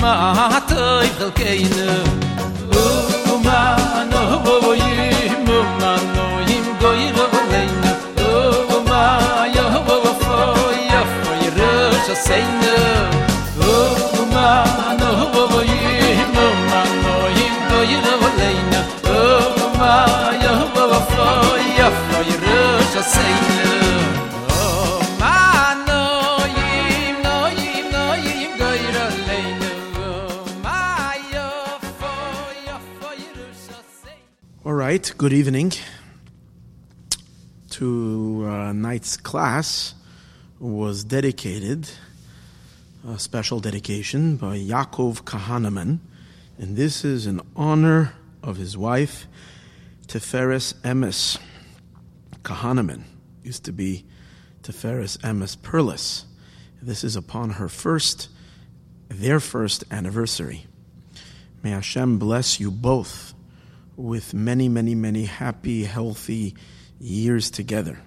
Ma ha ha ha toi, chalkeinu Uuuu, ma, no, ho, ho, ho, ho, ho, ho, ho, ho, right, good evening. To uh, night's class was dedicated, a special dedication by Yaakov Kahanaman, and this is in honor of his wife, Teferes Emes Kahanaman. Used to be Teferes Emes Perlis. This is upon her first, their first anniversary. May Hashem bless you both with many, many, many happy, healthy years together.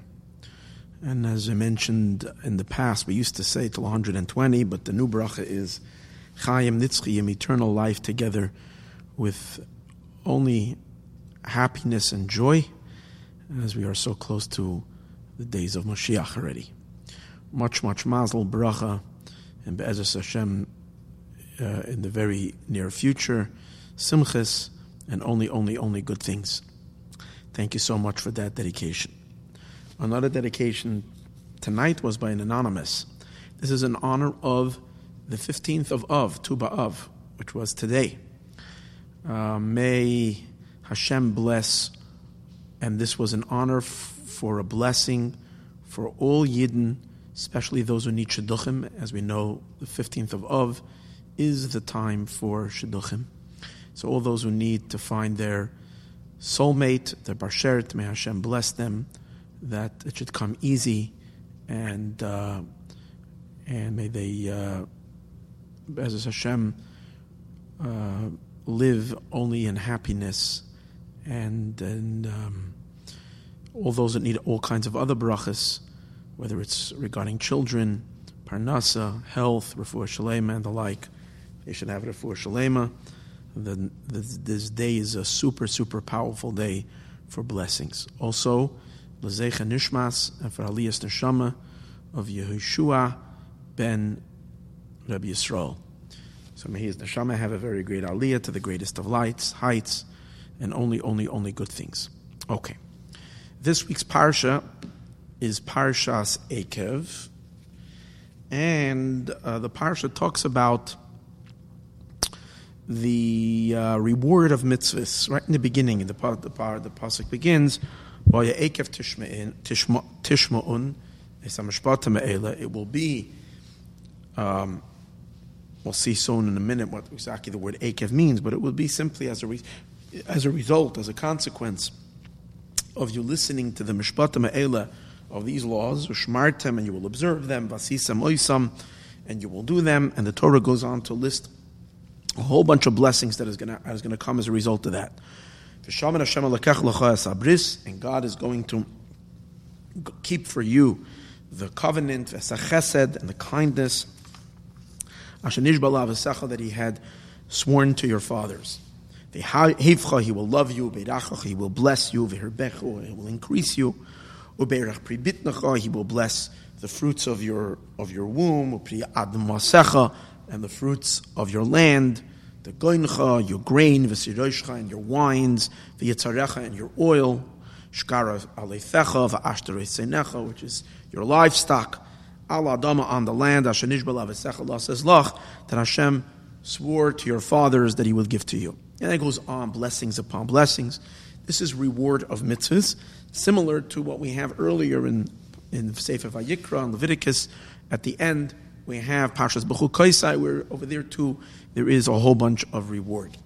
And as I mentioned in the past, we used to say till 120, but the new bracha is Chaim Nitzchiyim, eternal life together with only happiness and joy, as we are so close to the days of Mashiach already. Much, much mazel, bracha, and Be'ezras Hashem uh, in the very near future, simchas, and only, only, only good things. Thank you so much for that dedication. Another dedication tonight was by an anonymous. This is in honor of the 15th of Av, Tu Av, which was today. Uh, may Hashem bless, and this was an honor f- for a blessing for all Yidden, especially those who need Shidduchim. As we know, the 15th of Av is the time for Shidduchim. So all those who need to find their soulmate, their barsheret, may Hashem bless them, that it should come easy, and uh, and may they, uh, as a Hashem, uh, live only in happiness, and and um, all those that need all kinds of other brachas, whether it's regarding children, parnasa, health, refuah shalema, and the like, they should have refuah shalema. The, this day is a super, super powerful day for blessings. Also, Lezecha Nishmas and for Aliyas Neshama of Yehoshua ben Rabbi Yisrael. So may his Neshama have a very great Aliyah to the greatest of lights, heights, and only, only, only good things. Okay. This week's Parsha is Parshas Ekev, and uh, the Parsha talks about the uh, reward of mitzvahs right in the beginning. In the part, the part, the pasuk begins, "Va'yekev tishma'in tishma- tishma'un. It will be. Um, we'll see soon in a minute what exactly the word akev means, but it will be simply as a re- as a result, as a consequence of you listening to the mishpata me'ela of these laws, ushmartem, and you will observe them, vasisam oisam, and you will do them. And the Torah goes on to list a whole bunch of blessings that is going to is going to come as a result of that. And God is going to keep for you the covenant, and the kindness that He had sworn to your fathers. He will love you, He will bless you, He will increase you, He will bless the fruits of your of your womb, and the fruits of your land, the goincha, your grain, v'siroshcha, and your wines, the yitzarecha, and your oil, shkara alethecha, v'ashtere seinecha, which is your livestock, al adama on the land, ashanish b'lavesecha la says lach, that Hashem swore to your fathers that He would give to you. And it goes on, blessings upon blessings. This is reward of mitzvahs, similar to what we have earlier in in Sefer Vayikra and Leviticus. At the end, we have Parshas Bechukosai, where over there too there is a whole bunch of reward.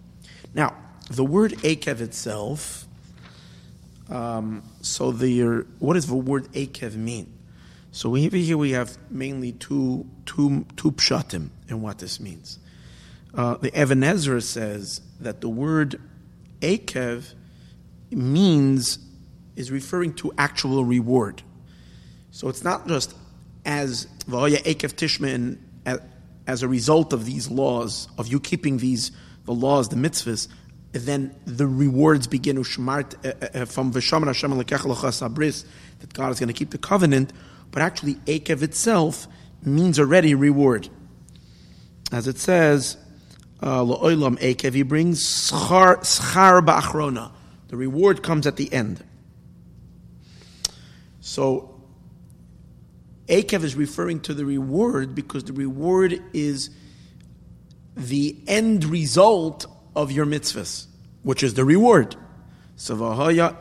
Now, the word Akev itself. Um, so the what does the word Akev mean? So we, here we have mainly two two two pshatim in what this means. Uh, the Even Ezra says that the word Akev means, is referring to actual reward. So it's not just as V'hoya Akev Tishma as a result of these laws, of you keeping these, the laws, the mitzvahs, then the rewards begin ushmart uh, uh, from Vishamar Hashem Sabris that God is going to keep the covenant, but actually Akev itself means already reward. As it says, uh, La'olam Akev, he brings schar ba'achrona. The reward comes at the end. So Akev is referring to the reward because the reward is the end result of your mitzvahs, which is the reward. So v'haya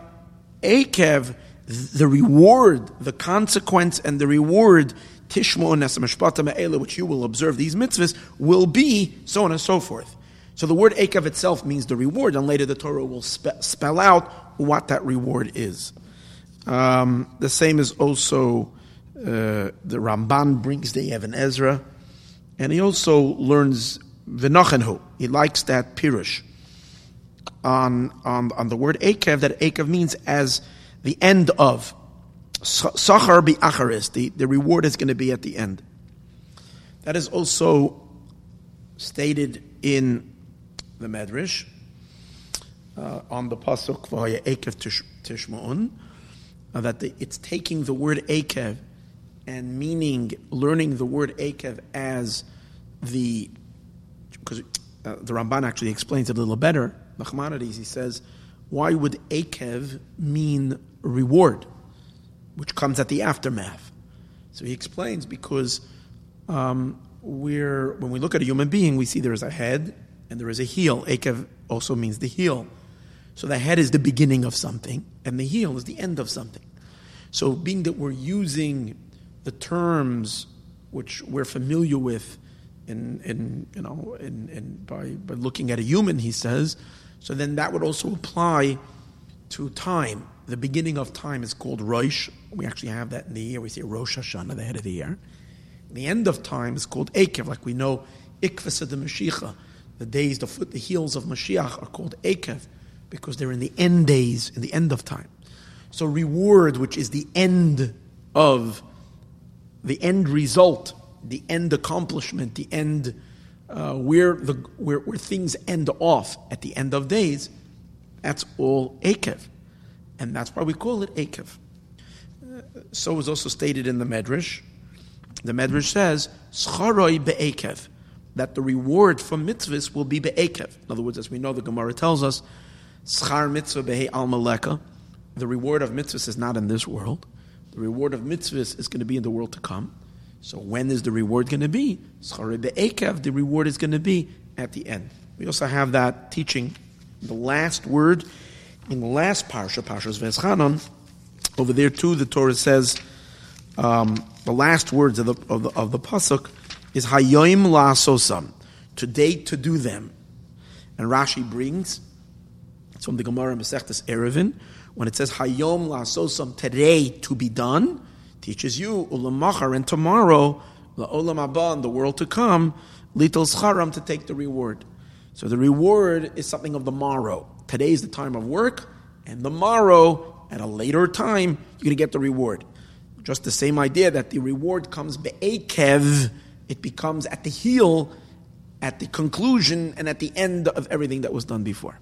akev, the reward, the consequence, and the reward tishmo which you will observe these mitzvahs will be so on and so forth. So the word akev itself means the reward, and later the Torah will spe- spell out what that reward is. Um, the same is also uh, the Ramban brings the Even Ezra, and he also learns V'nochenhu. He likes that pirush on, on, on the word Akev, that Akev means as the end of. Sachar bi acharis, the, the reward is going to be at the end. That is also stated in the Medrash uh, on the pasuk v'haya Akev tishma'un, uh, that the, it's taking the word Akev and meaning, learning the word Akev as the because uh, the Ramban actually explains it a little better. Nachmanides, he says, why would Akev mean reward, which comes at the aftermath? So he explains because um, we're, when we look at a human being, we see there is a head and there is a heel. Akev also means the heel. So the head is the beginning of something, and the heel is the end of something. So, being that we're using the terms which we're familiar with in, in you know, in, in, by, by looking at a human, he says. So then that would also apply to time. The beginning of time is called Rosh. We actually have that in the year. We say Rosh Hashanah, the head of the year. The end of time is called Akev, like we know Ikvasa de Mashiach. The days, the foot, the heels of Mashiach are called Akev because they're in the end days, in the end of time. So reward, which is the end of the end result the end accomplishment, the end uh, where the where, where things end off at the end of days, that's all Akev, and that's why we call it Akev. Uh, so is also stated in the Medrash. The Medrash says Scharoi be'Akev, that the reward for mitzvahs will be be'Akev. In other words, as we know, the Gemara tells us, Schar mitzvah be'He al maleka. The reward of mitzvahs is not in this world. The reward of mitzvahs is going to be in the world to come. So when is the reward going to be? the reward is going to be at the end. We also have that teaching, the last word in the last parsha, Parshas Veschanon. Over there too, the Torah says um, the last words of the of the, of the pasuk is Hayoim la'asosam, today to do them. And Rashi brings it's from the Gemara Masechtas Eruvin when it says Hayom la'asosam, today to be done teaches you ulamachar and tomorrow the olam haba the world to come little scharam to take the reward. So the reward is something of the morrow. Today is the time of work, and the morrow at a later time you're going to get the reward. Just the same idea that the reward comes be'ekev, it becomes at the heel, at the conclusion, and at the end of everything that was done before.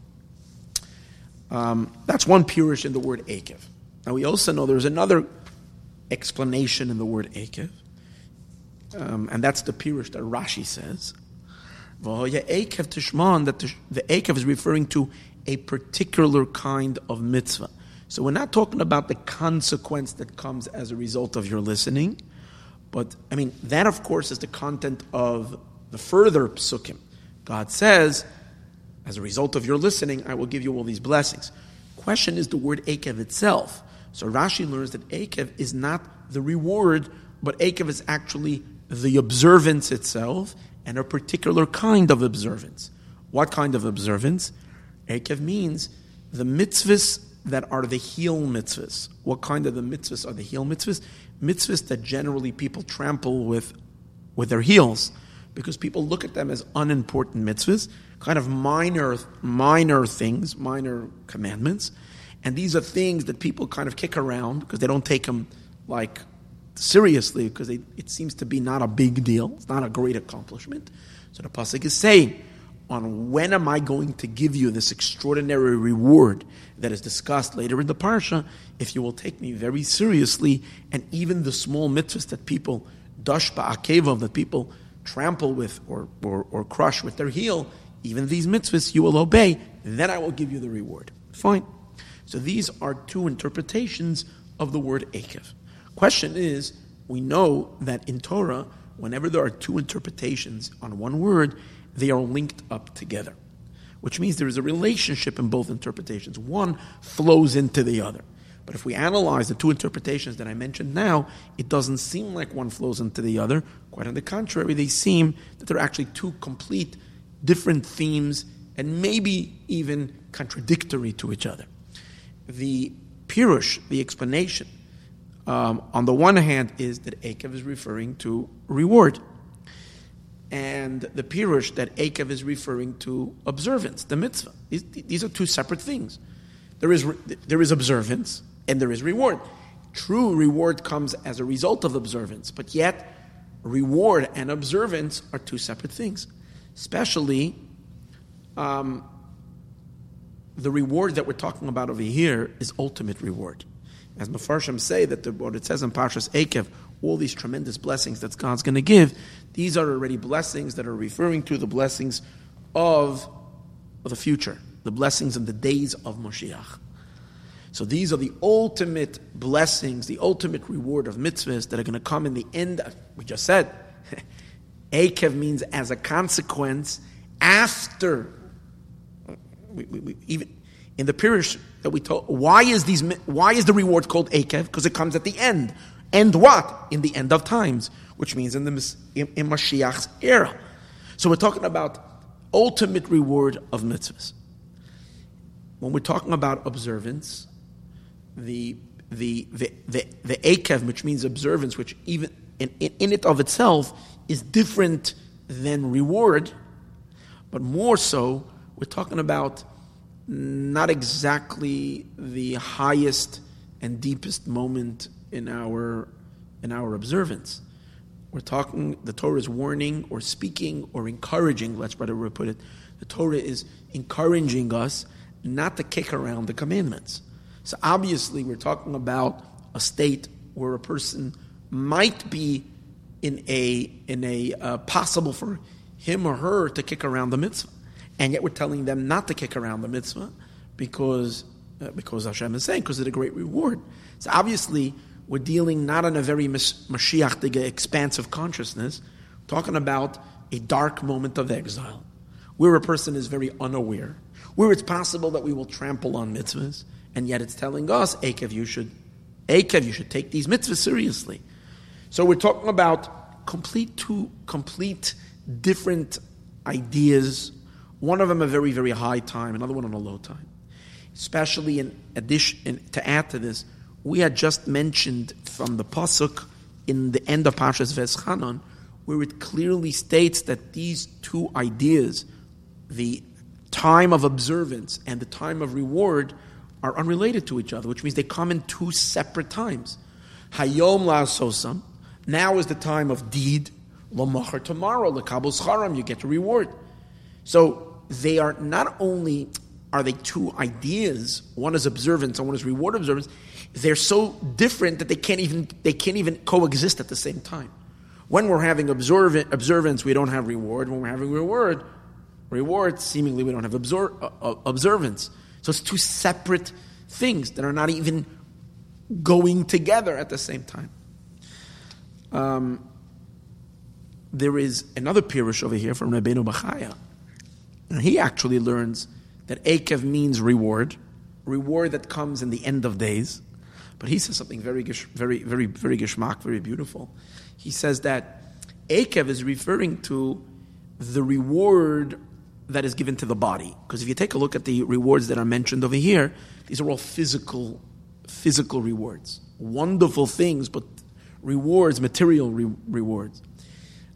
Um, that's one purish in the word akev. Now we also know there's another explanation in the word Akev. Um, and that's the Pirush that Rashi says. That the, the Akev is referring to a particular kind of mitzvah. So we're not talking about the consequence that comes as a result of your listening, but I mean, that of course is the content of the further psukim. God says, as a result of your listening, I will give you all these blessings. Question is the word Akev itself. So Rashi learns that Akev is not the reward, but Akev is actually the observance itself and a particular kind of observance. What kind of observance? Akev means the mitzvahs that are the heel mitzvahs. What kind of the mitzvahs are the heel mitzvahs? Mitzvahs that generally people trample with with their heels because people look at them as unimportant mitzvahs, kind of minor, minor things, minor commandments. And these are things that people kind of kick around because they don't take them like seriously because it seems to be not a big deal. It's not a great accomplishment. So the pasuk is saying, on when am I going to give you this extraordinary reward that is discussed later in the parsha, if you will take me very seriously, and even the small mitzvahs that people dash ba'akevav, that people trample with or, or, or crush with their heel, even these mitzvahs you will obey, then I will give you the reward. Fine. So these are two interpretations of the word akev. Question is, we know that in Torah, whenever there are two interpretations on one word, they are linked up together, which means there is a relationship in both interpretations. One flows into the other. But if we analyze the two interpretations that I mentioned now, it doesn't seem like one flows into the other. Quite on the contrary, they seem that they're actually two complete different themes and maybe even contradictory to each other. The Pirush, the explanation, um, on the one hand, is that Akev is referring to reward and the pirush that Akev is referring to observance, the mitzvah. These, these, are two separate things. There is, there is observance and there is reward. True reward comes as a result of observance, but yet reward and observance are two separate things. Especially um, the reward that we're talking about over here is ultimate reward. As Mefarshim say that the, what it says in Parshas Akev, all these tremendous blessings that God's going to give, these are already blessings that are referring to the blessings of, of the future, the blessings of the days of Moshiach. So these are the ultimate blessings, the ultimate reward of mitzvahs that are going to come in the end. We just said, Akev means as a consequence after. We, we, we, even in the Pirush that we told, why is these? Why is the reward called Akev? Because it comes at the end. End what? In the end of times, which means in the in, in Mashiach's era. So we're talking about ultimate reward of mitzvahs. When we're talking about observance, the the the the, the akev, which means observance, which even in, in, in it of itself is different than reward, but more so, we're talking about not exactly the highest and deepest moment in our in our observance. We're talking the Torah is warning or speaking or encouraging, let's better put it. The Torah is encouraging us not to kick around the commandments. So obviously we're talking about a state where a person might be in a in a uh, possible for him or her to kick around the mitzvah, and yet we're telling them not to kick around the mitzvah because uh, because Hashem is saying because of the great reward. So obviously we're dealing not on a very Mashiach expansive consciousness, talking about a dark moment of exile, where a person is very unaware, where it's possible that we will trample on mitzvahs, and yet it's telling us, Akev, you should, Akev, you should take these mitzvahs seriously. So we're talking about complete two complete different ideas. One of them a very, very high time, another one on a low time. Especially in addition, to add to this, we had just mentioned from the pasuk in the end of Parshas Veschanon, where it clearly states that these two ideas, the time of observance and the time of reward, are unrelated to each other, which means they come in two separate times. Hayom la'asosam, now is the time of deed. Lomachar tomorrow, lekabel scharam, you get a reward. So they are not only are they two ideas, one is observance and one is reward observance, they're so different that they can't even they can't even coexist at the same time. When we're having observance, we don't have reward. When we're having reward, reward, seemingly we don't have uh, observance. So it's two separate things that are not even going together at the same time. Um, there is another pirush over here from Rabbeinu Bachaya, and he actually learns that Akev means reward, reward that comes in the end of days. But he says something very, very, very, very geschmack, very beautiful. He says that Akev is referring to the reward that is given to the body. Because if you take a look at the rewards that are mentioned over here, these are all physical, physical rewards, wonderful things, but rewards, material re- rewards.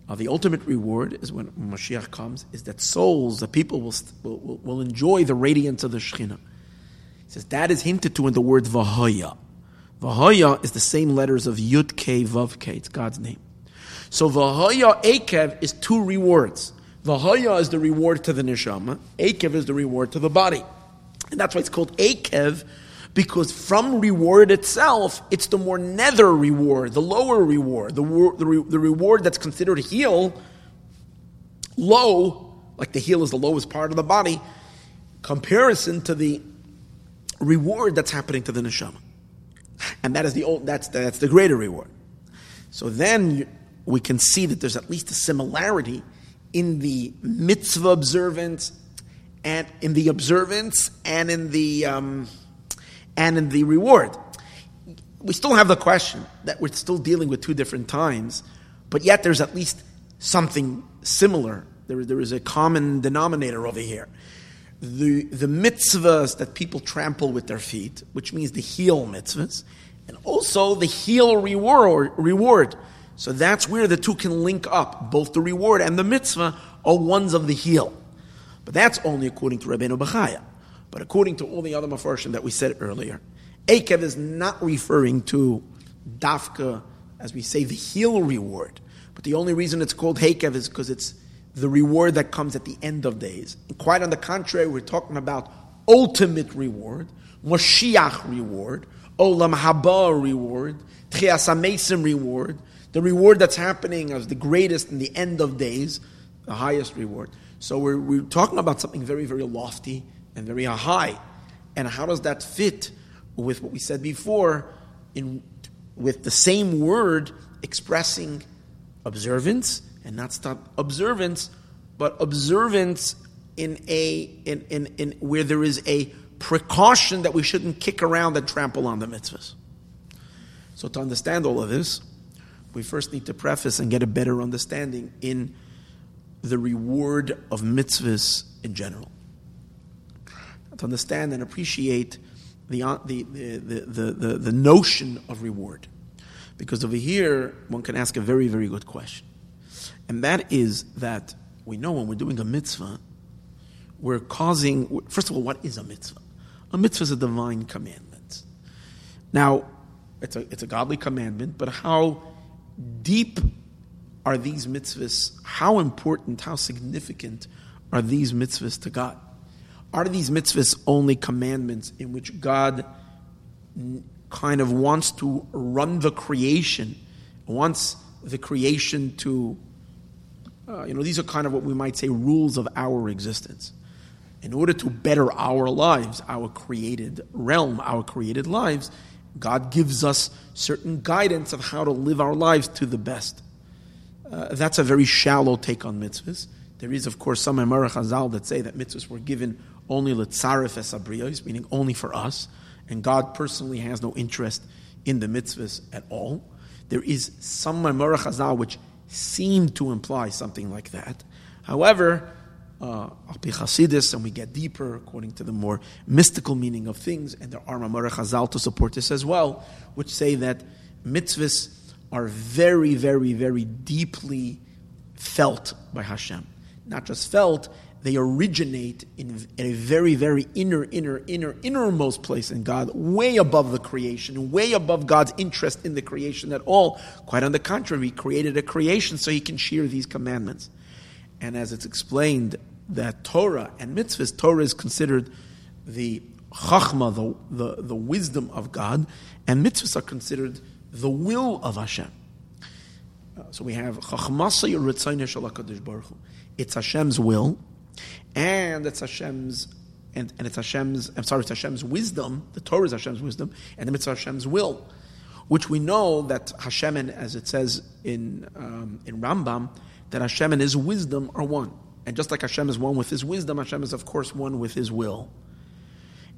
Uh, the ultimate reward is when Mashiach comes, is that souls, the people will, will, will enjoy the radiance of the Shekhinah. He says that is hinted to in the word Vahaya. Vahaya is the same letters of Yud K Vav K. It's God's name. So Vahaya Akev is two rewards. Vahaya is the reward to the neshama. Akev is the reward to the body, and that's why it's called Akev because from reward itself, it's the more nether reward, the lower reward, the, the, re, the reward that's considered heel, low, like the heel is the lowest part of the body, comparison to the reward that's happening to the neshama. And that is the old, that's, that's the greater reward. So then we can see that there's at least a similarity in the mitzvah observance and in the observance and in the um, and in the reward. We still have the question that we're still dealing with two different times, but yet there's at least something similar. There, there is a common denominator over here. The, the mitzvahs that people trample with their feet, which means the heel mitzvahs, and also the heel reward, reward. So that's where the two can link up. Both the reward and the mitzvah are ones of the heel. But that's only according to Rabbeinu Bechaya. But according to all the other mafarshim that we said earlier, Akev is not referring to dafka, as we say, the heel reward. But the only reason it's called Hakev is because it's the reward that comes at the end of days. And quite on the contrary, we're talking about ultimate reward, Moshiach reward, Olam Haba reward, Tchias reward, the reward that's happening as the greatest in the end of days, the highest reward. So we're, we're talking about something very, very lofty and very high. And how does that fit with what we said before in with the same word expressing observance and not stop observance, but observance in a in, in, in where there is a precaution that we shouldn't kick around and trample on the mitzvahs. So to understand all of this, we first need to preface and get a better understanding in the reward of mitzvahs in general to understand and appreciate the, uh, the, the, the, the notion of reward. Because over here, one can ask a very, very good question. And that is that we know when we're doing a mitzvah, we're causing, first of all, what is a mitzvah? A mitzvah is a divine commandment. Now, it's a, it's a godly commandment, but how deep are these mitzvahs? How important, how significant are these mitzvahs to God? Are these mitzvahs only commandments in which God kind of wants to run the creation, wants the creation to, uh, you know, these are kind of what we might say rules of our existence. In order to better our lives, our created realm, our created lives, God gives us certain guidance of how to live our lives to the best. Uh, that's a very shallow take on mitzvahs. There is, of course, some Emara Chazal that say that mitzvahs were given only letzaref es meaning only for us, and God personally has no interest in the mitzvahs at all. There is some Maimora Chazal which seem to imply something like that. However, uh, and we get deeper according to the more mystical meaning of things, and there are Maimora Chazal to support this as well, which say that mitzvahs are very, very, very deeply felt by Hashem. Not just felt, they originate in, a very, very inner, inner, inner, innermost place in God, way above the creation, way above God's interest in the creation at all. Quite on the contrary, He created a creation so He can share these commandments. And as it's explained, that Torah and mitzvahs, Torah is considered the chachma, the, the, the wisdom of God, and mitzvahs are considered the will of Hashem. Uh, so we have chachmasa Baruch It's Hashem's will and it's Hashem's and, and it's Hashem's I'm sorry, it's Hashem's wisdom. The Torah is Hashem's wisdom, and the mitzvah Hashem's will, which we know that Hashem and as it says in um, in Rambam that Hashem and His wisdom are one, and just like Hashem is one with His wisdom, Hashem is of course one with His will.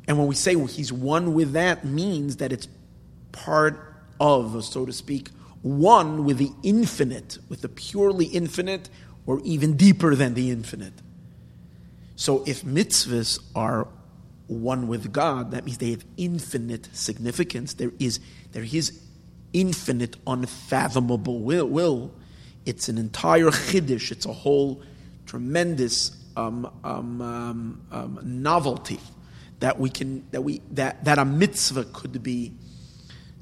And when we say He's one with that, means that it's part of, so to speak, one with the infinite, with the purely infinite, or even deeper than the infinite. So if mitzvahs are one with God, that means they have infinite significance. There is there is infinite, unfathomable will, will It's an entire chiddush. It's a whole tremendous um, um, um, um, novelty that we can that we that that a mitzvah could be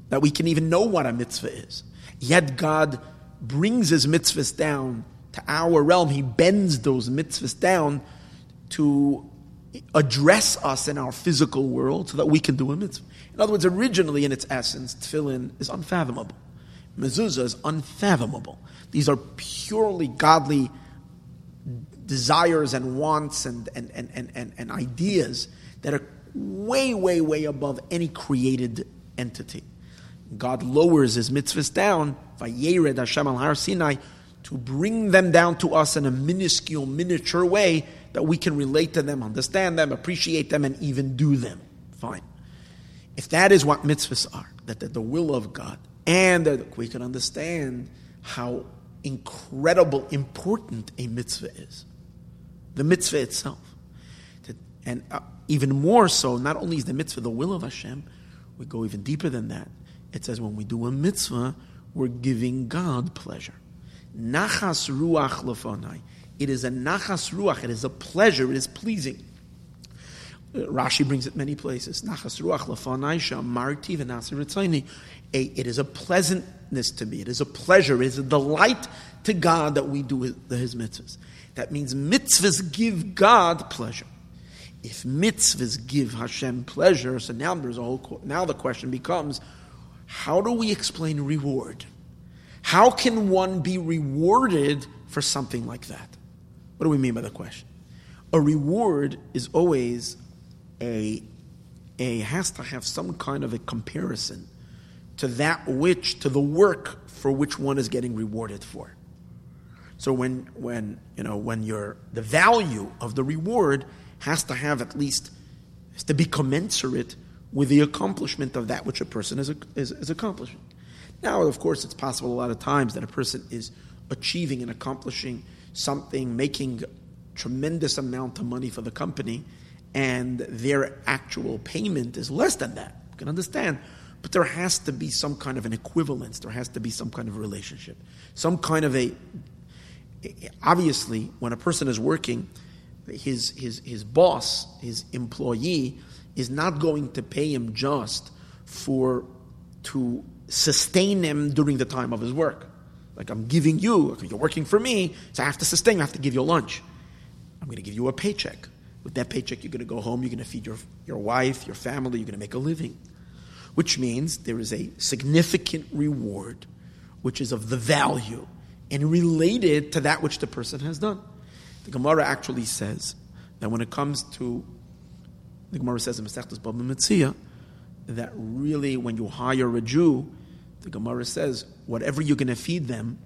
that we can even know what a mitzvah is. Yet God brings His mitzvahs down to our realm. He bends those mitzvahs down to address us in our physical world so that we can do a mitzvah. In other words, originally in its essence, tefillin is unfathomable. Mezuzah is unfathomable. These are purely godly desires and wants and, and, and, and, and, and ideas that are way, way, way above any created entity. God lowers his mitzvahs down, Vayered Hashem al Har Sinai, to bring them down to us in a minuscule, miniature way that we can relate to them, understand them, appreciate them, and even do them. Fine. If that is what mitzvahs are, that the will of God, and that we can understand how incredible, important a mitzvah is, the mitzvah itself. And uh, even more so, not only is the mitzvah the will of Hashem, we go even deeper than that. It says when we do a mitzvah, we're giving God pleasure. Nachas ruach lefanai. It is a nachas ruach. It is a pleasure. It is pleasing. Uh, Rashi brings it many places. Nachas ruach lefanai shamarti v'nasir It is a pleasantness to me. It is a pleasure. It is a delight to God that we do his, his mitzvahs. That means mitzvahs give God pleasure. If mitzvahs give Hashem pleasure, so now there's a whole. Now the question becomes, how do we explain reward? How can one be rewarded for something like that? What do we mean by the question? A reward is always a, a has to have some kind of a comparison to that which to the work for which one is getting rewarded for. So when when you know when you're the value of the reward has to have at least has to be commensurate with the accomplishment of that which a person is, is, is accomplishing. Now, of course, it's possible a lot of times that a person is achieving and accomplishing something, making tremendous amount of money for the company, and their actual payment is less than that. You can understand. But there has to be some kind of an equivalence. There has to be some kind of relationship. Some kind of a obviously, when a person is working, his, his, his boss, his employee, is not going to pay him just for to sustain him during the time of his work. Like I'm giving you, you're working for me, so I have to sustain, I have to give you lunch. I'm going to give you a paycheck. With that paycheck, you're going to go home, you're going to feed your, your wife, your family, you're going to make a living. Which means there is a significant reward, which is of the value and related to that which the person has done. The Gemara actually says that when it comes to, the Gemara says in Masechtas Baba Metzia, that really when you hire a Jew, the Gemara says, whatever you're going to feed them,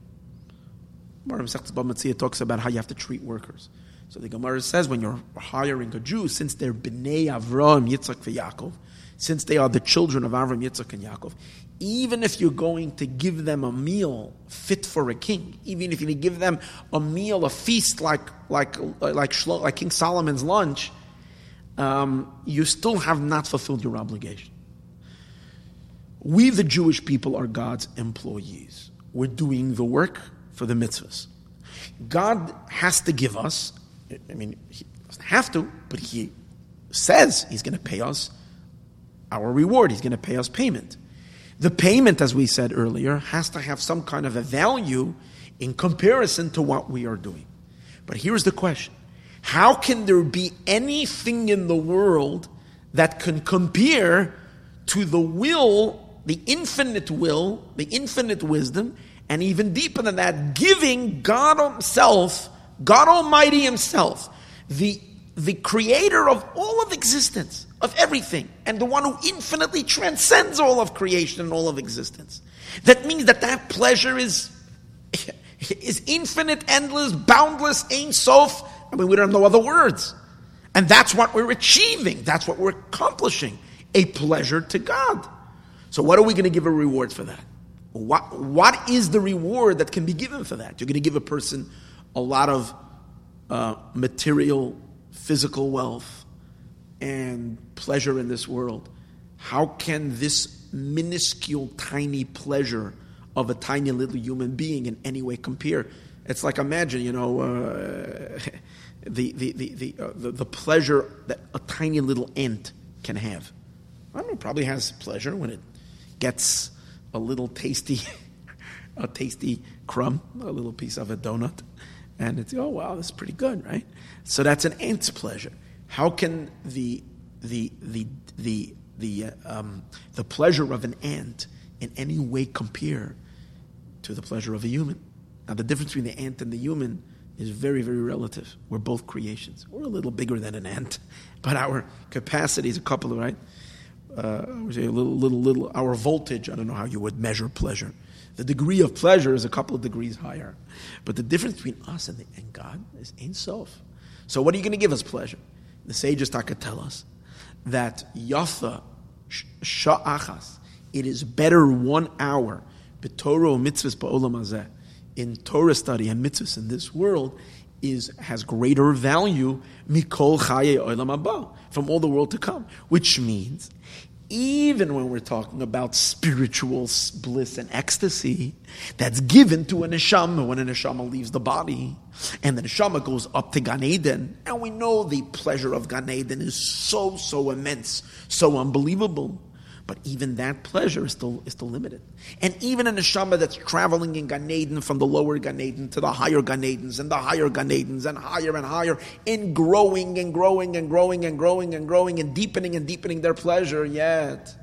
Gemara Masechtas Baba Metzia talks about how you have to treat workers. So the Gemara says when you're hiring a Jew, since they're Bnei Avraham, Yitzchak, Yaakov, since they are the children of Avram, Yitzchak, and Yaakov, even if you're going to give them a meal fit for a king, even if you give them a meal, a feast like like like, like King Solomon's lunch, um, you still have not fulfilled your obligation. We, the Jewish people, are God's employees. We're doing the work for the mitzvahs. God has to give us. I mean, he doesn't have to, but he says he's going to pay us our reward. He's going to pay us payment. The payment, as we said earlier, has to have some kind of a value in comparison to what we are doing. But here's the question How can there be anything in the world that can compare to the will, the infinite will, the infinite wisdom, and even deeper than that, giving God Himself, God Almighty Himself, the, the creator of all of existence, of everything and the one who infinitely transcends all of creation and all of existence. That means that that pleasure is, is infinite, endless, boundless, ain't sof. I mean, we don't know other words. And that's what we're achieving. That's what we're accomplishing. A pleasure to God. So what are we going to give a reward for that? What, what is the reward that can be given for that? You're going to give a person a lot of uh, material, physical wealth, and pleasure in this world, how can this minuscule, tiny pleasure of a tiny little human being in any way compare. It's like imagine, you know, uh, the, the, the, the, uh, the, the pleasure that a tiny little ant can have. I don't know, probably has pleasure when it gets a little tasty, a tasty crumb, a little piece of a donut, and it's oh wow, that's pretty good, right? So that's an ant's pleasure. How can the the the the the uh, um, the pleasure of an ant in any way compare to the pleasure of a human? Now, the difference between the ant and the human is very, very relative. We're both creations. We're a little bigger than an ant, but our capacity is a couple of right. Uh, say a little, little, little. Our voltage. I don't know how you would measure pleasure. The degree of pleasure is a couple of degrees higher, but the difference between us and, the, and God is Ein Sof. So, what are you going to give us pleasure? The sages taka tell us that yatha sha'achas. It is better one hour b'torah mitzvahs ba'olam in Torah study and mitzvahs in this world is has greater value mikol chaye from all the world to come, which means even when we're talking about spiritual bliss and ecstasy that's given to a neshama when a neshama leaves the body and the neshama goes up to Gan Eden, and we know the pleasure of Gan Eden is so so immense, so unbelievable. But even that pleasure is still, is still limited. And even a neshama that's traveling in Gan Eden from the lower Gan Eden to the higher Gan Edens and the higher Gan Edens and higher and higher, in growing and growing and growing and growing and growing and deepening and deepening their pleasure, yet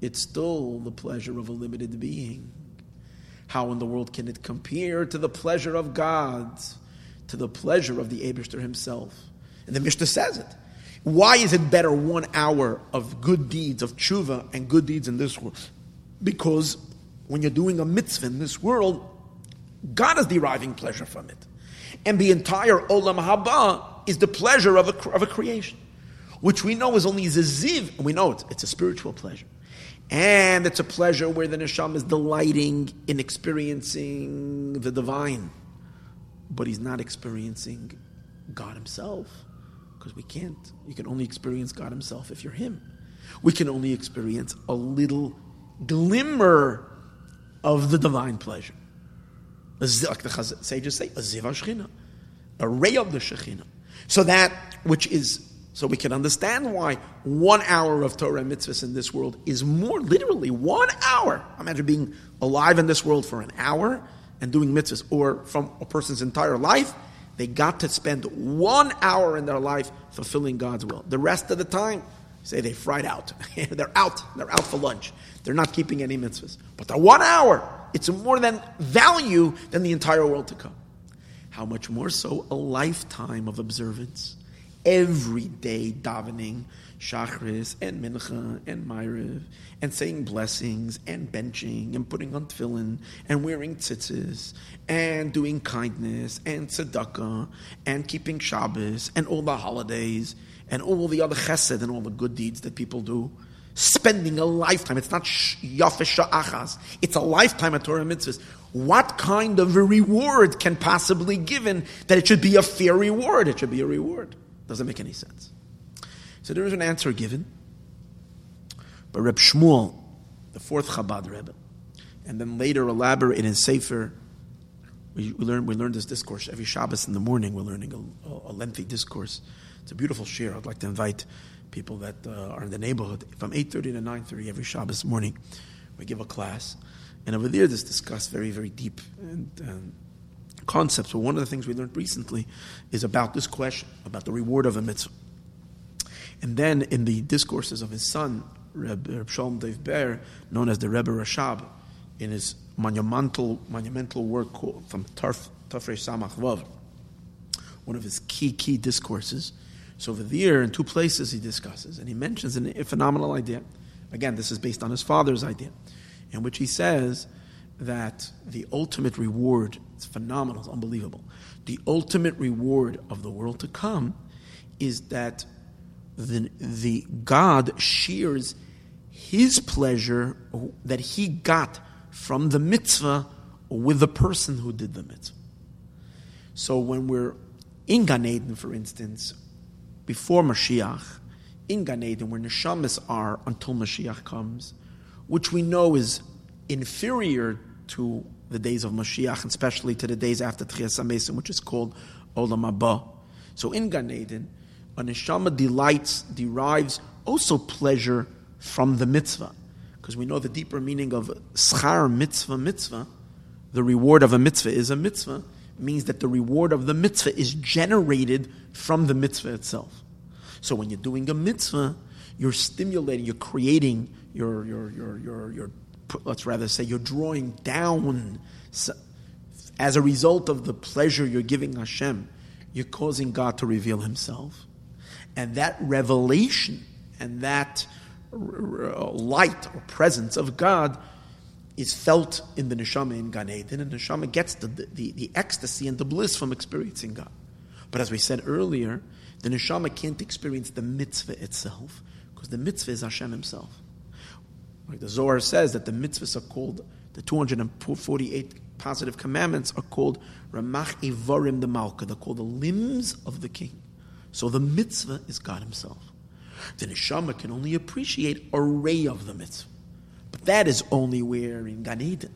it's still the pleasure of a limited being. How in the world can it compare to the pleasure of God, to the pleasure of the Abishter himself? And the Mishnah says it. Why is it better one hour of good deeds, of tshuva, and good deeds in this world? Because when you're doing a mitzvah in this world, God is deriving pleasure from it. And the entire olam haba is the pleasure of a, of a creation, which we know is only ziziv, and we know it's, it's a spiritual pleasure. And it's a pleasure where the neshama is delighting in experiencing the divine, but he's not experiencing God himself. Because we can't. You can only experience God Himself if you're Him. We can only experience a little glimmer of the divine pleasure. Like the sages say, a ziva shechina, a ray of the shechina. So that which is, so we can understand why one hour of Torah and mitzvahs in this world is more, literally one hour. Imagine being alive in this world for an hour and doing mitzvahs, or from a person's entire life they got to spend one hour in their life fulfilling God's will. The rest of the time, say they fried out. they're out. They're out for lunch. They're not keeping any mitzvahs. But the one hour, it's more than value than the entire world to come. How much more so a lifetime of observance, every day davening, Shachris and Mincha and Myriv and saying blessings and benching and putting on tefillin and wearing tzitzis and doing kindness and tzedakah and keeping Shabbos and all the holidays and all the other chesed and all the good deeds that people do. Spending a lifetime. It's not yafesh achas. It's a lifetime of Torah mitzvahs. What kind of a reward can possibly given that it should be a fair reward? It should be a reward. Doesn't make any sense. So there is an answer given by Reb Shmuel, the fourth Chabad Rebbe, and then later elaborate in Sefer. We, we learn we learn this discourse every Shabbos in the morning. We're learning a, a lengthy discourse. It's a beautiful share. I'd like to invite people that uh, are in the neighborhood from eight thirty to nine thirty every Shabbos morning. We give a class, and over there, this discussed very very deep and. and concepts. But one of the things we learned recently is about this question about the reward of a mitzvah. And then in the discourses of his son, Reb, Reb Shalom Dov Ber, known as the Rebbe Rashab, in his monumental, monumental work called, from Tof Reish Samach Vav, one of his key, key discourses. So over there, in two places, he discusses, and he mentions a phenomenal idea. Again, this is based on his father's idea, in which he says that the ultimate reward, it's phenomenal, it's unbelievable. The ultimate reward of the world to come is that the, the God shares his pleasure that he got from the mitzvah with the person who did the mitzvah. So when we're in Gan Eden, for instance, before Mashiach, in Gan Eden, where neshamas are until Mashiach comes, which we know is inferior to the days of Mashiach, and especially to the days after Tchias HaMesim, which is called Olam Haba. So in Gan Eden, a neshama delights, derives also pleasure from the mitzvah. Because we know the deeper meaning of schar mitzvah mitzvah, the reward of a mitzvah is a mitzvah, means that the reward of the mitzvah is generated from the mitzvah itself. So when you're doing a mitzvah, you're stimulating, you're creating, you're, you're, you're, you're, you're let's rather say, you're drawing down as a result of the pleasure you're giving Hashem, you're causing God to reveal Himself. And that revelation and that light or presence of God is felt in the neshama in Gan Eden, and the neshama gets the, the, the ecstasy and the bliss from experiencing God. But as we said earlier, the neshama can't experience the mitzvah itself because the mitzvah is Hashem Himself. Like the Zohar says that the mitzvahs are called the 248 positive commandments are called Ramach Ivarim d'Malka. They're called the limbs of the king. So the mitzvah is God Himself. The neshama can only appreciate a ray of the mitzvah. But that is only where in Gan Eden.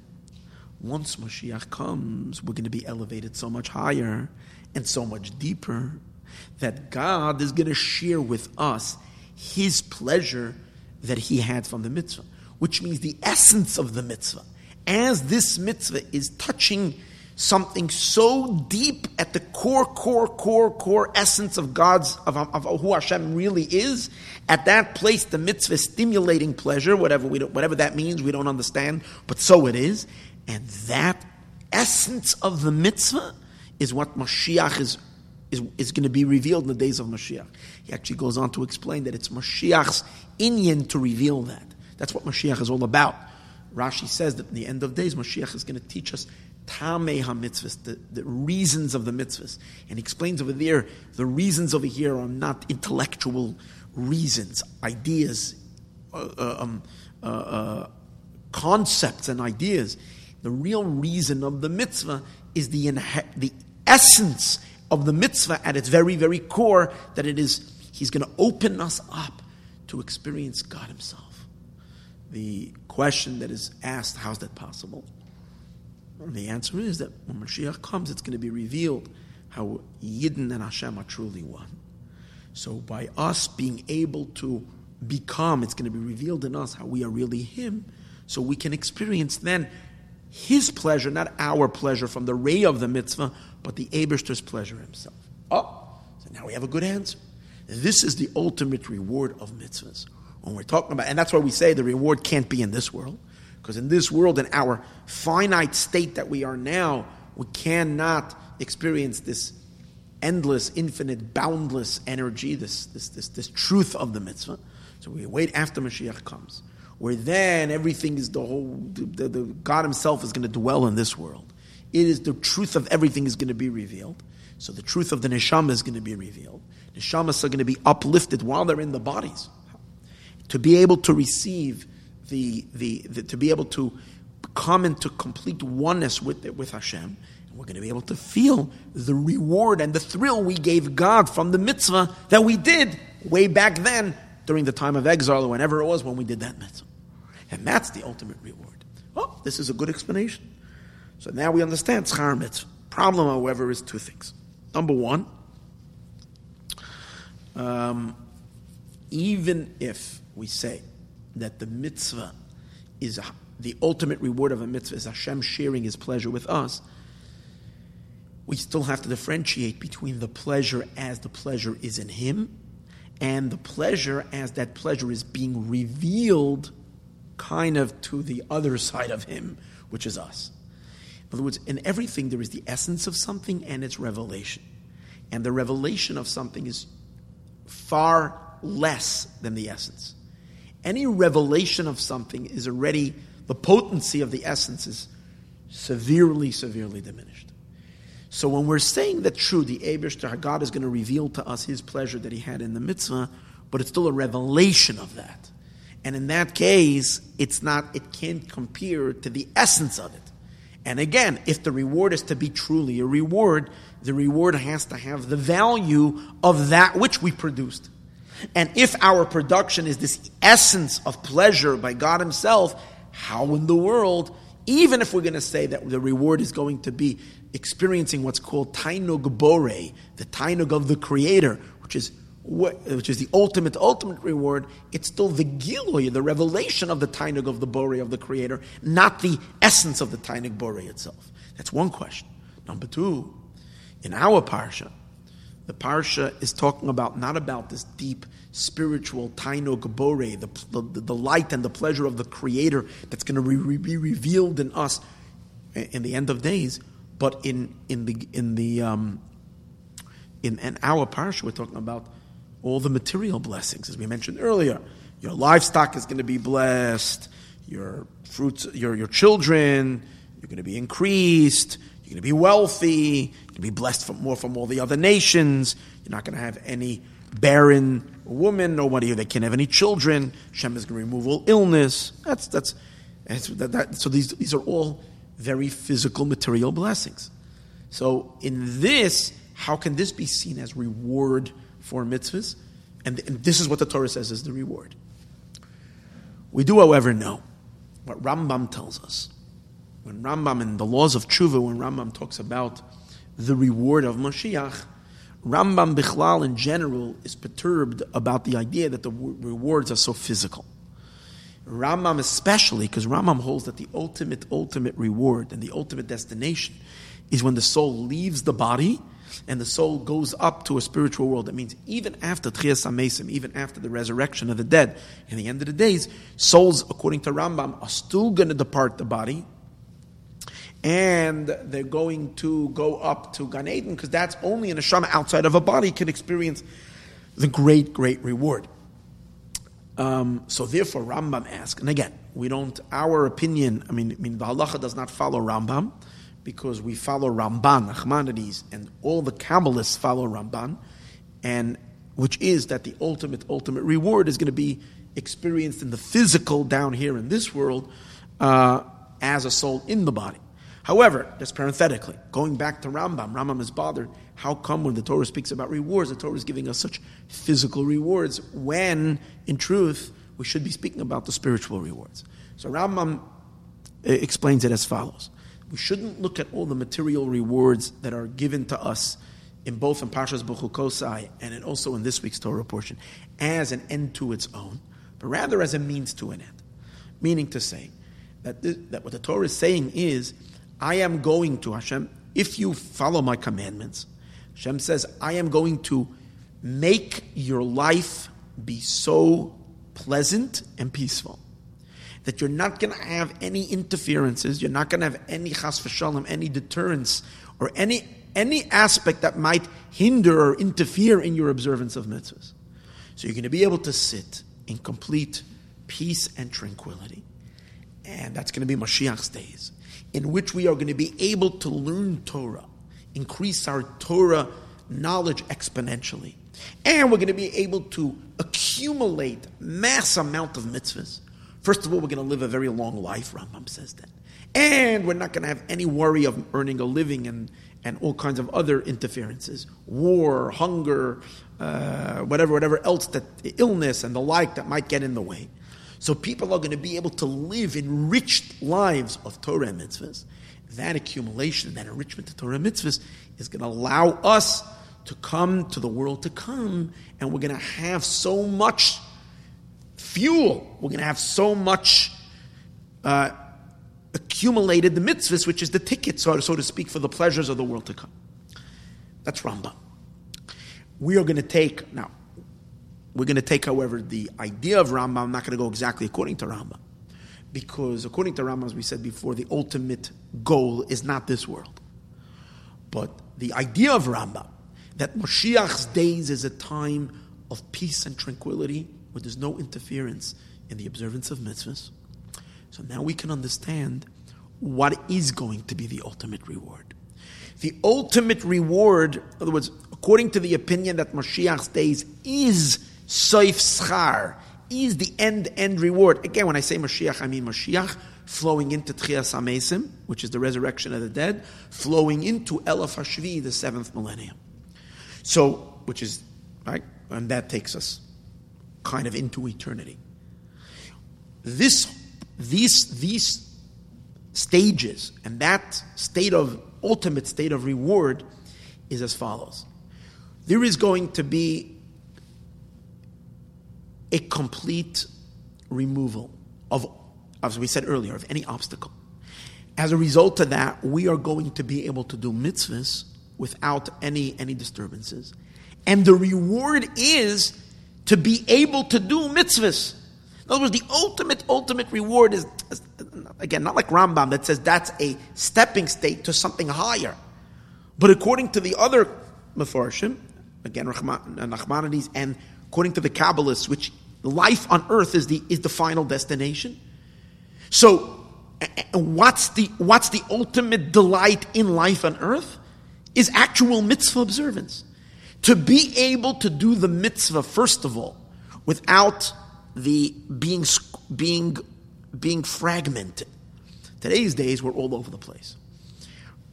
Once Mashiach comes, we're going to be elevated so much higher and so much deeper that God is going to share with us His pleasure that He had from the mitzvah, which means the essence of the mitzvah. As this mitzvah is touching something so deep at the core, core, core, core essence of God's, of, of, who Hashem really is, at that place the mitzvah stimulating pleasure, whatever, we whatever that means, we don't understand, but so it is. And that essence of the mitzvah is what Mashiach is, is, is going to be revealed in the days of Mashiach. He actually goes on to explain that it's Mashiach's inyan to reveal that. That's what Mashiach is all about. Rashi says that in the end of days, Mashiach is going to teach us Tamei HaMitzvahs, the, the reasons of the mitzvahs. And explains over there, the reasons over here are not intellectual reasons, ideas, uh, uh um, uh, uh, concepts and ideas. The real reason of the mitzvah is the, the essence of the mitzvah at its very, very core, that it is, he's going to open us up to experience God himself. The question that is asked, how's that possible? And the answer is that when Mashiach comes, it's going to be revealed how Yidden and Hashem are truly one. So by us being able to become, it's going to be revealed in us how we are really Him, so we can experience then His pleasure, not our pleasure from the ray of the mitzvah, but the Abishter's pleasure Himself. Oh, so now we have a good answer. This is the ultimate reward of mitzvahs. When we're talking about, and that's why we say the reward can't be in this world. Because in this world, in our finite state that we are now, we cannot experience this endless, infinite, boundless energy, this, this, this, this truth of the mitzvah. So we wait after Mashiach comes, where then everything is the whole, the, the, God Himself is going to dwell in this world. It is the truth of everything is going to be revealed. So the truth of the neshama is going to be revealed. Neshamas are going to be uplifted while they're in the bodies. To be able to receive the, the, the, to be able to come into complete oneness with, with Hashem. And we're going to be able to feel the reward and the thrill we gave God from the mitzvah that we did way back then during the time of exile or whenever it was when we did that mitzvah. And that's the ultimate reward. Oh, this is a good explanation. So now we understand schar mitzvah. Problem, however, is two things. Number one, um, even if we say that the mitzvah is the ultimate reward of a mitzvah is Hashem sharing His pleasure with us, we still have to differentiate between the pleasure as the pleasure is in Him and the pleasure as that pleasure is being revealed kind of to the other side of Him, which is us. In other words, in everything there is the essence of something and its revelation. And the revelation of something is far less than the essence any revelation of something is already, the potency of the essence is severely, severely diminished. So when we're saying that true, the Abishter, God is going to reveal to us his pleasure that he had in the mitzvah, but it's still a revelation of that. And in that case, it's not, it can't compare to the essence of it. And again, if the reward is to be truly a reward, the reward has to have the value of that which we produced. And if our production is this essence of pleasure by God Himself, how in the world even if we're going to say that the reward is going to be experiencing what's called Tainug Bore, the Tainug of the Creator, which is which is the ultimate, ultimate reward, it's still the giloy, the revelation of the tainug of the bore of the creator, not the essence of the tainug bore itself. That's one question. Number two, in our parsha, the parsha is talking about not about this deep spiritual tainug bore, the, the, the light and the pleasure of the creator that's going to be revealed in us in the end of days, but in in the in the um, in, in our parsha, we're talking about all the material blessings, as we mentioned earlier. Your livestock is going to be blessed, your fruits, your, your children, you're going to be increased, you're going to be wealthy, to be blessed from, more from all the other nations, you're not going to have any barren woman, nobody that can't have any children. Shem is going to remove all illness. That's, that's, that's that, that, so these, these are all very physical, material blessings. So in this, how can this be seen as reward for mitzvahs, and, and this is what the Torah says is the reward. We do, however, know what Rambam tells us. When Rambam in the laws of tshuva, when Rambam talks about the reward of Mashiach, Rambam Bichlal in general is perturbed about the idea that the rewards are so physical. Rambam especially, because Rambam holds that the ultimate, ultimate reward and the ultimate destination is when the soul leaves the body and the soul goes up to a spiritual world. That means even after Tchias Amesim, even after the resurrection of the dead, in the end of the days, souls, according to Rambam, are still going to depart the body, and they're going to go up to Gan Eden because that's only an neshama outside of a body can experience the great, great reward. Um, so therefore, Rambam asks, and again, we don't. Our opinion, I mean, I mean, the halacha does not follow Rambam because we follow Ramban, Nachmanides, and all the Kabbalists follow Ramban, and which is that the ultimate, ultimate reward is going to be experienced in the physical down here in this world uh, as a soul in the body. However, just parenthetically, going back to Rambam, Rambam is bothered. How come when the Torah speaks about rewards, the Torah is giving us such physical rewards when, in truth, we should be speaking about the spiritual rewards? So Rambam uh, explains it as follows we shouldn't look at all the material rewards that are given to us in both in Parshas Bechukosai and in also in this week's Torah portion as an end to its own, but rather as a means to an end. Meaning to say that, this, that what the Torah is saying is, I am going to Hashem, if you follow my commandments, Hashem says, I am going to make your life be so pleasant and peaceful that you're not going to have any interferences, you're not going to have any chas v'shalom, any deterrence, or any any aspect that might hinder or interfere in your observance of mitzvahs. So you're going to be able to sit in complete peace and tranquility. And that's going to be Mashiach's days, in which we are going to be able to learn Torah, increase our Torah knowledge exponentially. And we're going to be able to accumulate mass amount of mitzvahs First of all, we're going to live a very long life, Rambam says that. And we're not going to have any worry of earning a living and, and all kinds of other interferences war, hunger, uh, whatever, whatever else that illness and the like that might get in the way. So people are going to be able to live enriched lives of Torah and mitzvahs. That accumulation, that enrichment of Torah and mitzvahs is going to allow us to come to the world to come, and we're going to have so much fuel. We're going to have so much uh, accumulated the mitzvahs, which is the ticket, so, so to speak, for the pleasures of the world to come. That's Rambam. We are going to take, now, we're going to take, however, the idea of Rambam, I'm not going to go exactly according to Rambam. Because according to Rambam, as we said before, the ultimate goal is not this world. But the idea of Rambam, that Moshiach's days is a time of peace and tranquility, where there's no interference in the observance of mitzvahs. So now we can understand what is going to be the ultimate reward. The ultimate reward, in other words, according to the opinion that Mashiach's days is Soif Schar, is the end end reward. Again, when I say Mashiach, I mean Mashiach flowing into Tchias Amesim, which is the resurrection of the dead, flowing into Elaf Hashvi, the seventh millennium. So, which is, right, and that takes us kind of into eternity. This, these, these stages, and that state of ultimate state of reward is as follows. There is going to be a complete removal of, as we said earlier, of any obstacle. As a result of that, we are going to be able to do mitzvahs without any, any disturbances. And the reward is to be able to do mitzvahs. In other words, the ultimate, ultimate reward is, again, not like Rambam that says that's a stepping state to something higher. But according to the other Mefarshim, again, uh, Nachmanides, and according to the Kabbalists, which life on earth is the, is the final destination. So, what's the, what's the ultimate delight in life on earth? Is actual mitzvah observance. To be able to do the mitzvah, first of all, without the being, being, being fragmented. Today's days, we're all over the place.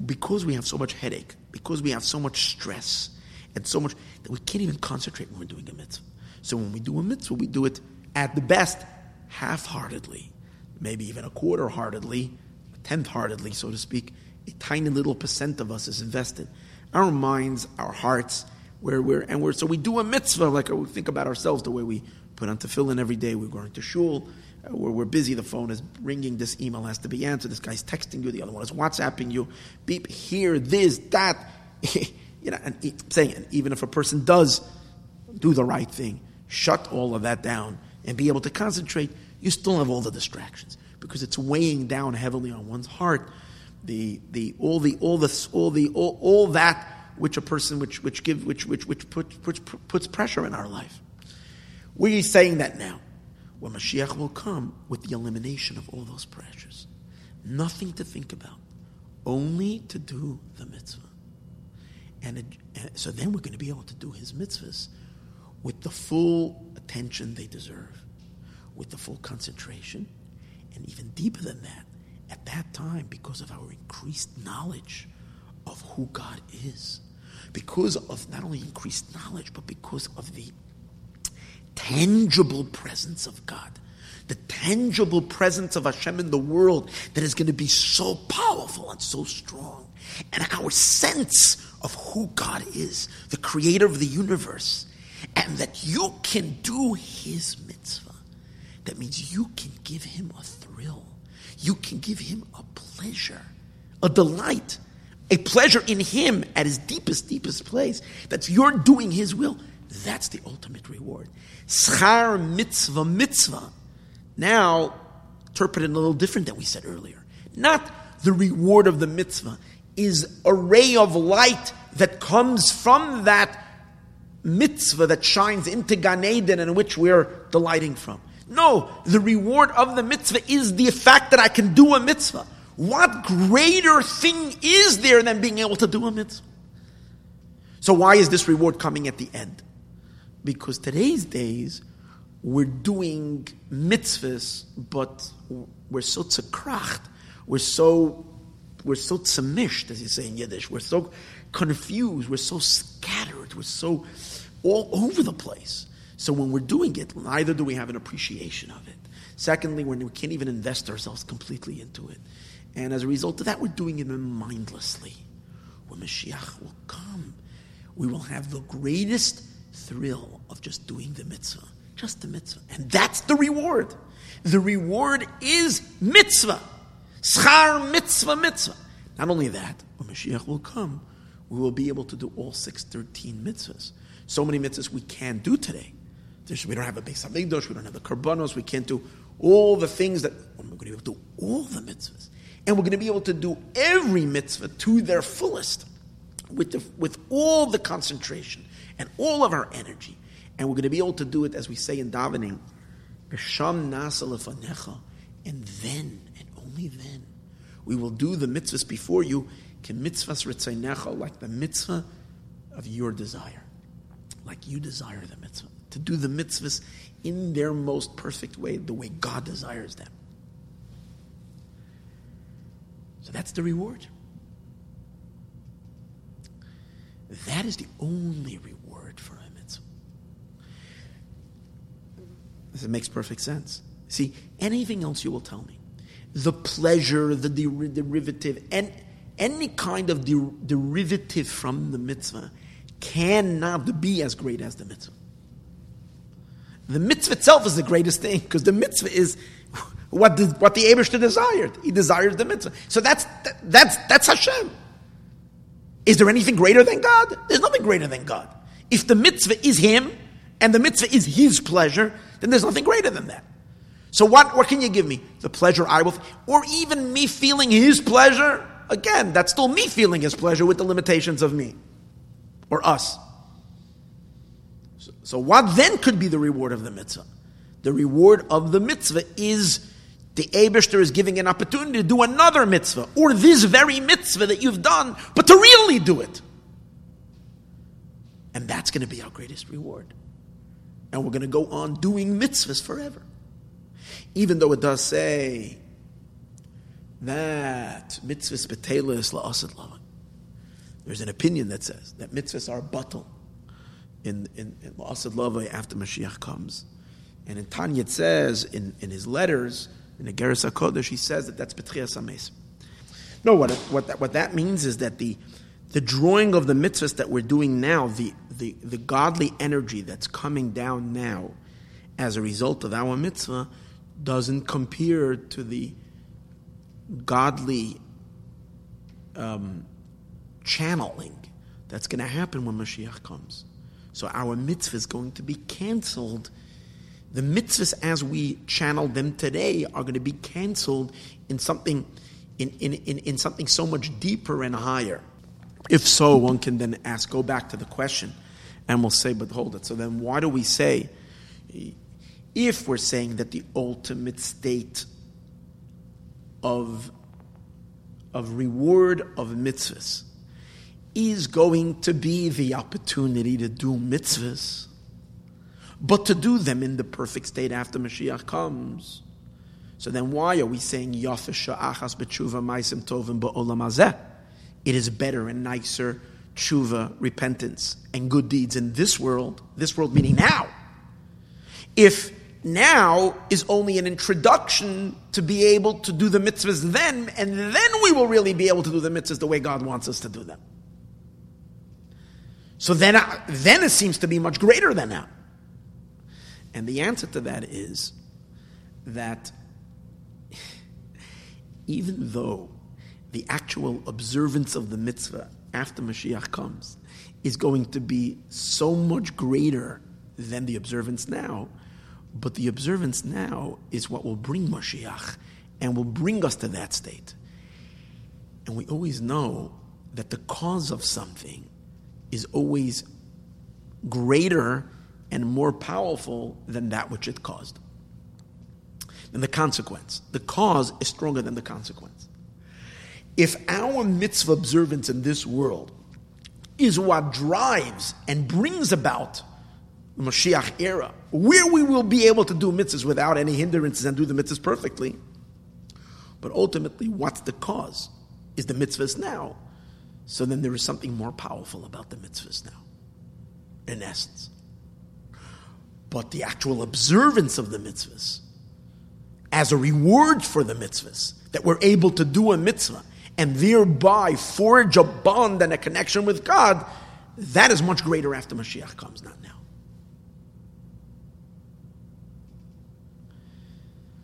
Because we have so much headache, because we have so much stress, and so much that we can't even concentrate when we're doing a mitzvah. So when we do a mitzvah, we do it at the best half heartedly, maybe even a quarter heartedly, a tenth heartedly, so to speak. A tiny little percent of us is invested. Our minds, our hearts, where we're, and we're, so we do a mitzvah, like we think about ourselves the way we put on tefillin every day, we're going to shul, uh, where we're busy, the phone is ringing, this email has to be answered, this guy's texting you, the other one is WhatsApping you, beep, here, this, that. you know, and saying, even if a person does do the right thing, shut all of that down and be able to concentrate, you still have all the distractions because it's weighing down heavily on one's heart. The, the, all the, all the, all the, all, all that which a person, which, which give, which, which, which put, puts, puts pressure in our life. We're saying that now. When Mashiach will come with the elimination of all those pressures. Nothing to think about. Only to do the mitzvah. And, it, and so then we're going to be able to do his mitzvahs with the full attention they deserve, with the full concentration, and even deeper than that, at that time, because of our increased knowledge of who God is, because of not only increased knowledge, but because of the tangible presence of God, the tangible presence of Hashem in the world that is going to be so powerful and so strong. And our sense of who God is, the creator of the universe, and that you can do His mitzvah. That means you can give Him a thrill, you can give Him a pleasure, a delight, a pleasure in Him at His deepest, deepest place. That's you're doing His will. That's the ultimate reward. Schar mitzvah mitzvah. Now, interpreted a little different than we said earlier. Not the reward of the mitzvah is a ray of light that comes from that mitzvah that shines into Gan Eden and which we're delighting from. No, the reward of the mitzvah is the fact that I can do a mitzvah. What greater thing is there than being able to do a mitzvah? So why is this reward coming at the end? Because today's days, we're doing mitzvahs, but we're so tzakracht, we're so we're so tzamished, as you say in Yiddish. We're so confused. We're so scattered. We're so all over the place. So when we're doing it, neither do we have an appreciation of it. Secondly, we can't even invest ourselves completely into it. And as a result of that, we're doing it mindlessly. When Mashiach will come, we will have the greatest thrill of just doing the mitzvah. Just the mitzvah. And that's the reward. The reward is mitzvah. Schar mitzvah mitzvah. Not only that, when Mashiach will come, we will be able to do all 613 mitzvahs. So many mitzvahs we can't do today. We don't have a Beis Hamikdash, we don't have the Karbanos, we can't do all the things that we're going to be able to do all the mitzvahs. And we're going to be able to do every mitzvah to their fullest with, the, with all the concentration and all of our energy. And we're going to be able to do it, as we say in davening, and then, and only then, we will do the mitzvahs before you, like the mitzvah of your desire. Like you desire the mitzvah. To do the mitzvahs in their most perfect way, the way God desires them. So that's the reward. That is the only reward for a mitzvah. This makes perfect sense. See, anything else you will tell me, the pleasure, the der- derivative, and any kind of der- derivative from the mitzvah cannot be as great as the mitzvah. The mitzvah itself is the greatest thing because the mitzvah is what the, what the Abishter desired. He desires the mitzvah. So that's, that's, that's Hashem. Is there anything greater than God? There's nothing greater than God. If the mitzvah is Him and the mitzvah is His pleasure, then there's nothing greater than that. So what, what can you give me? The pleasure I will, or even me feeling His pleasure? Again, that's still me feeling His pleasure with the limitations of me or us. So, so what then could be the reward of the mitzvah? The reward of the mitzvah is the Abishter is giving an opportunity to do another mitzvah, or this very mitzvah that you've done, but to really do it. And that's going to be our greatest reward. And we're going to go on doing mitzvahs forever. Even though it does say that mitzvahs betelis la'asad lava. There's an opinion that says that mitzvahs are batal in, in, in la'asad lava after Mashiach comes. And in Tanya it says in, in his letters, in the Iggeres HaKodesh, he says that that's Petchias HaMes. No, what, what, that, what that means is that the, the drawing of the mitzvahs that we're doing now, the, the, the godly energy that's coming down now as a result of our mitzvah, doesn't compare to the godly um, channeling that's going to happen when Mashiach comes. So our mitzvah is going to be canceled the mitzvahs as we channel them today are going to be canceled in something in, in, in, in something so much deeper and higher. If so, one can then ask, go back to the question, and we'll say, but hold it. So then why do we say, if we're saying that the ultimate state of, of reward of mitzvahs is going to be the opportunity to do mitzvahs, but to do them in the perfect state after Mashiach comes. So then why are we saying Yafish Sha'achas B'tshuva Maisim Tovim Ba'olam It is better and nicer tshuva, repentance, and good deeds in this world, this world meaning now. If now is only an introduction to be able to do the mitzvahs then, and then we will really be able to do the mitzvahs the way God wants us to do them. So then, then it seems to be much greater than now. And the answer to that is that even though the actual observance of the mitzvah after Mashiach comes is going to be so much greater than the observance now, but the observance now is what will bring Mashiach and will bring us to that state. And we always know that the cause of something is always greater and more powerful than that which it caused. Than the consequence. The cause is stronger than the consequence. If our mitzvah observance in this world is what drives and brings about the Mashiach era, where we will be able to do mitzvahs without any hindrances and do the mitzvahs perfectly, but ultimately, what's the cause? Is the mitzvahs now. So then there is something more powerful about the mitzvahs now, in essence. But the actual observance of the mitzvahs, as a reward for the mitzvahs, that we're able to do a mitzvah and thereby forge a bond and a connection with God, that is much greater after Mashiach comes, not now.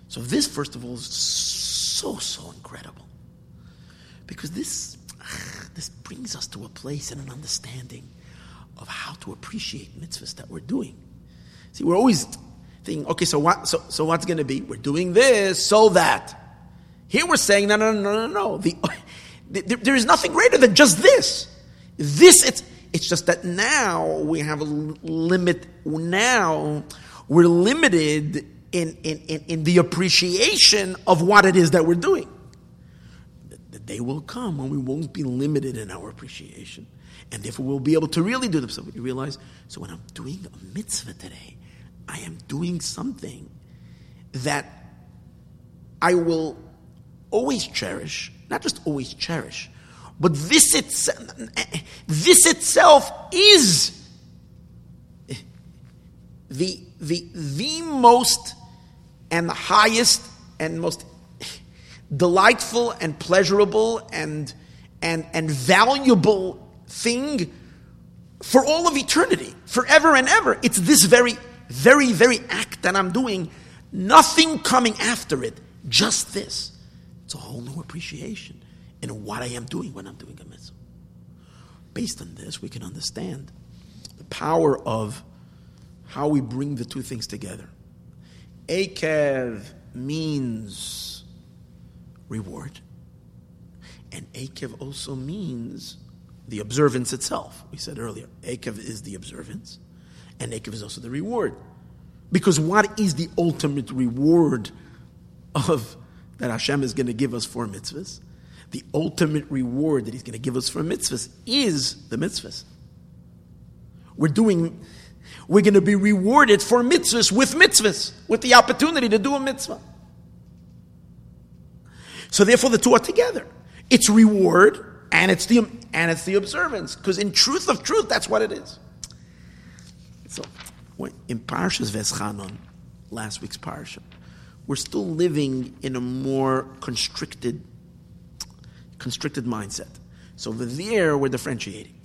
So this, first of all, is so, so incredible. Because this, this brings us to a place and an understanding of how to appreciate mitzvahs that we're doing. See, we're always thinking, okay, so what, so, so what's going to be? We're doing this so that. Here we're saying, no, no, no, no, no. The, there, there is nothing greater than just this. This, it's, it's just that now we have a limit. Now we're limited in, in, in, in the appreciation of what it is that we're doing. The day will come when we won't be limited in our appreciation. And therefore we'll be able to really do this. So you realize, so when I'm doing a mitzvah today, I am doing something that I will always cherish, not just always cherish, but this itself, this itself is the, the, the most and the highest and most delightful and pleasurable and, and, and valuable thing for all of eternity, forever and ever. It's this very, very, very act that I'm doing, nothing coming after it, just this. It's a whole new appreciation in what I am doing when I'm doing a mitzvah. Based on this, we can understand the power of how we bring the two things together. Akev means reward, and Akev also means the observance itself. We said earlier, Akev is the observance, and Akev is also the reward. Because what is the ultimate reward of that Hashem is going to give us for mitzvahs? The ultimate reward that He's going to give us for mitzvahs is the mitzvahs. We're doing, we're going to be rewarded for mitzvahs with mitzvahs, with the opportunity to do a mitzvah. So therefore, the two are together. It's reward and it's the and it's the observance. Because in truth of truth, that's what it is. So in Parshas Veschanon, last week's parsha, we're still living in a more constricted, constricted mindset. So there, we're differentiating.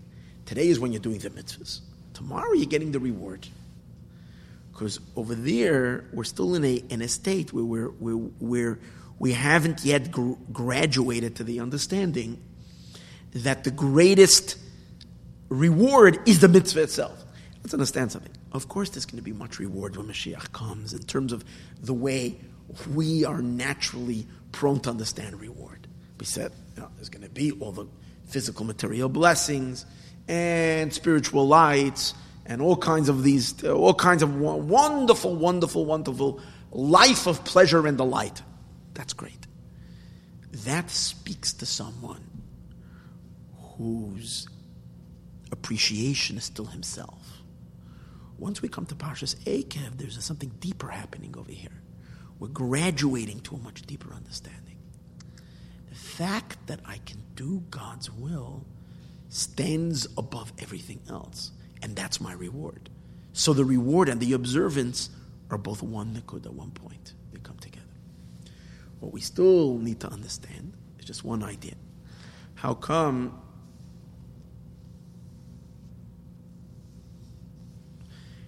Today is when you're doing the mitzvahs. Tomorrow, you're getting the reward. Because over there, we're still in a in a state where we're, we're, we're we haven't yet gr- graduated to the understanding that the greatest reward is the mitzvah itself. Let's understand something. Of course, there's going to be much reward when Mashiach comes in terms of the way we are naturally prone to understand reward. We said you know, there's going to be all the physical material blessings and spiritual lights and all kinds of these, all kinds of wonderful, wonderful, wonderful life of pleasure and delight. That's great. That speaks to someone whose appreciation is still himself. Once we come to Parshas Akev, there's something deeper happening over here. We're graduating to a much deeper understanding. The fact that I can do God's will stands above everything else, and that's my reward. So the reward and the observance are both one nikud at one point. What we still need to understand is just one idea. How come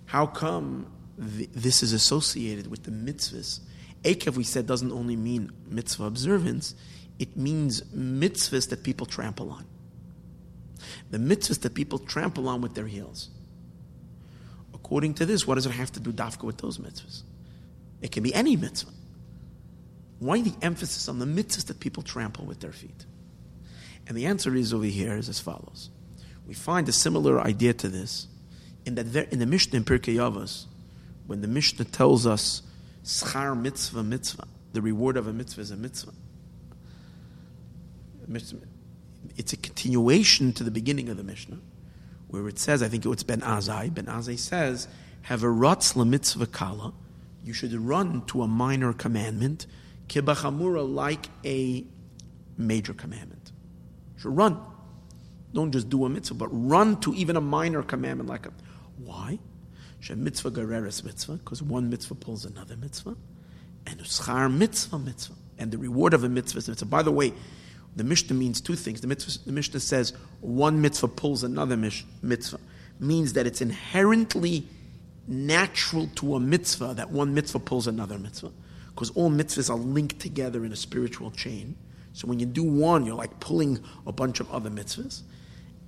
How come this is associated with the mitzvahs? Akev, we said, doesn't only mean mitzvah observance, it means mitzvahs that people trample on. The mitzvahs that people trample on with their heels. According to this, what does it have to do dafka with those mitzvahs? It can be any mitzvah. Why the emphasis on the mitzvahs that people trample with their feet? And the answer is over here is as follows. We find a similar idea to this in that in the Mishnah in Pirkei Avos, when the Mishnah tells us schar mitzvah mitzvah, the reward of a mitzvah is a mitzvah. It's a continuation to the beginning of the Mishnah, where it says, I think it's Ben Azai. Ben Azai says, "Have a rotz mitzvah kala." You should run to a minor commandment, kibachamura, like a major commandment. Should run. Don't just do a mitzvah, but run to even a minor commandment like a why? She mitzvah gereres mitzvah, because one mitzvah pulls another mitzvah, and schar mitzvah mitzvah, and the reward of a mitzvah is mitzvah. By the way, the Mishnah means two things. The, mitzvah, the Mishnah says one mitzvah pulls another mitzvah, means that it's inherently natural to a mitzvah that one mitzvah pulls another mitzvah, because all mitzvahs are linked together in a spiritual chain. So when you do one, you're like pulling a bunch of other mitzvahs.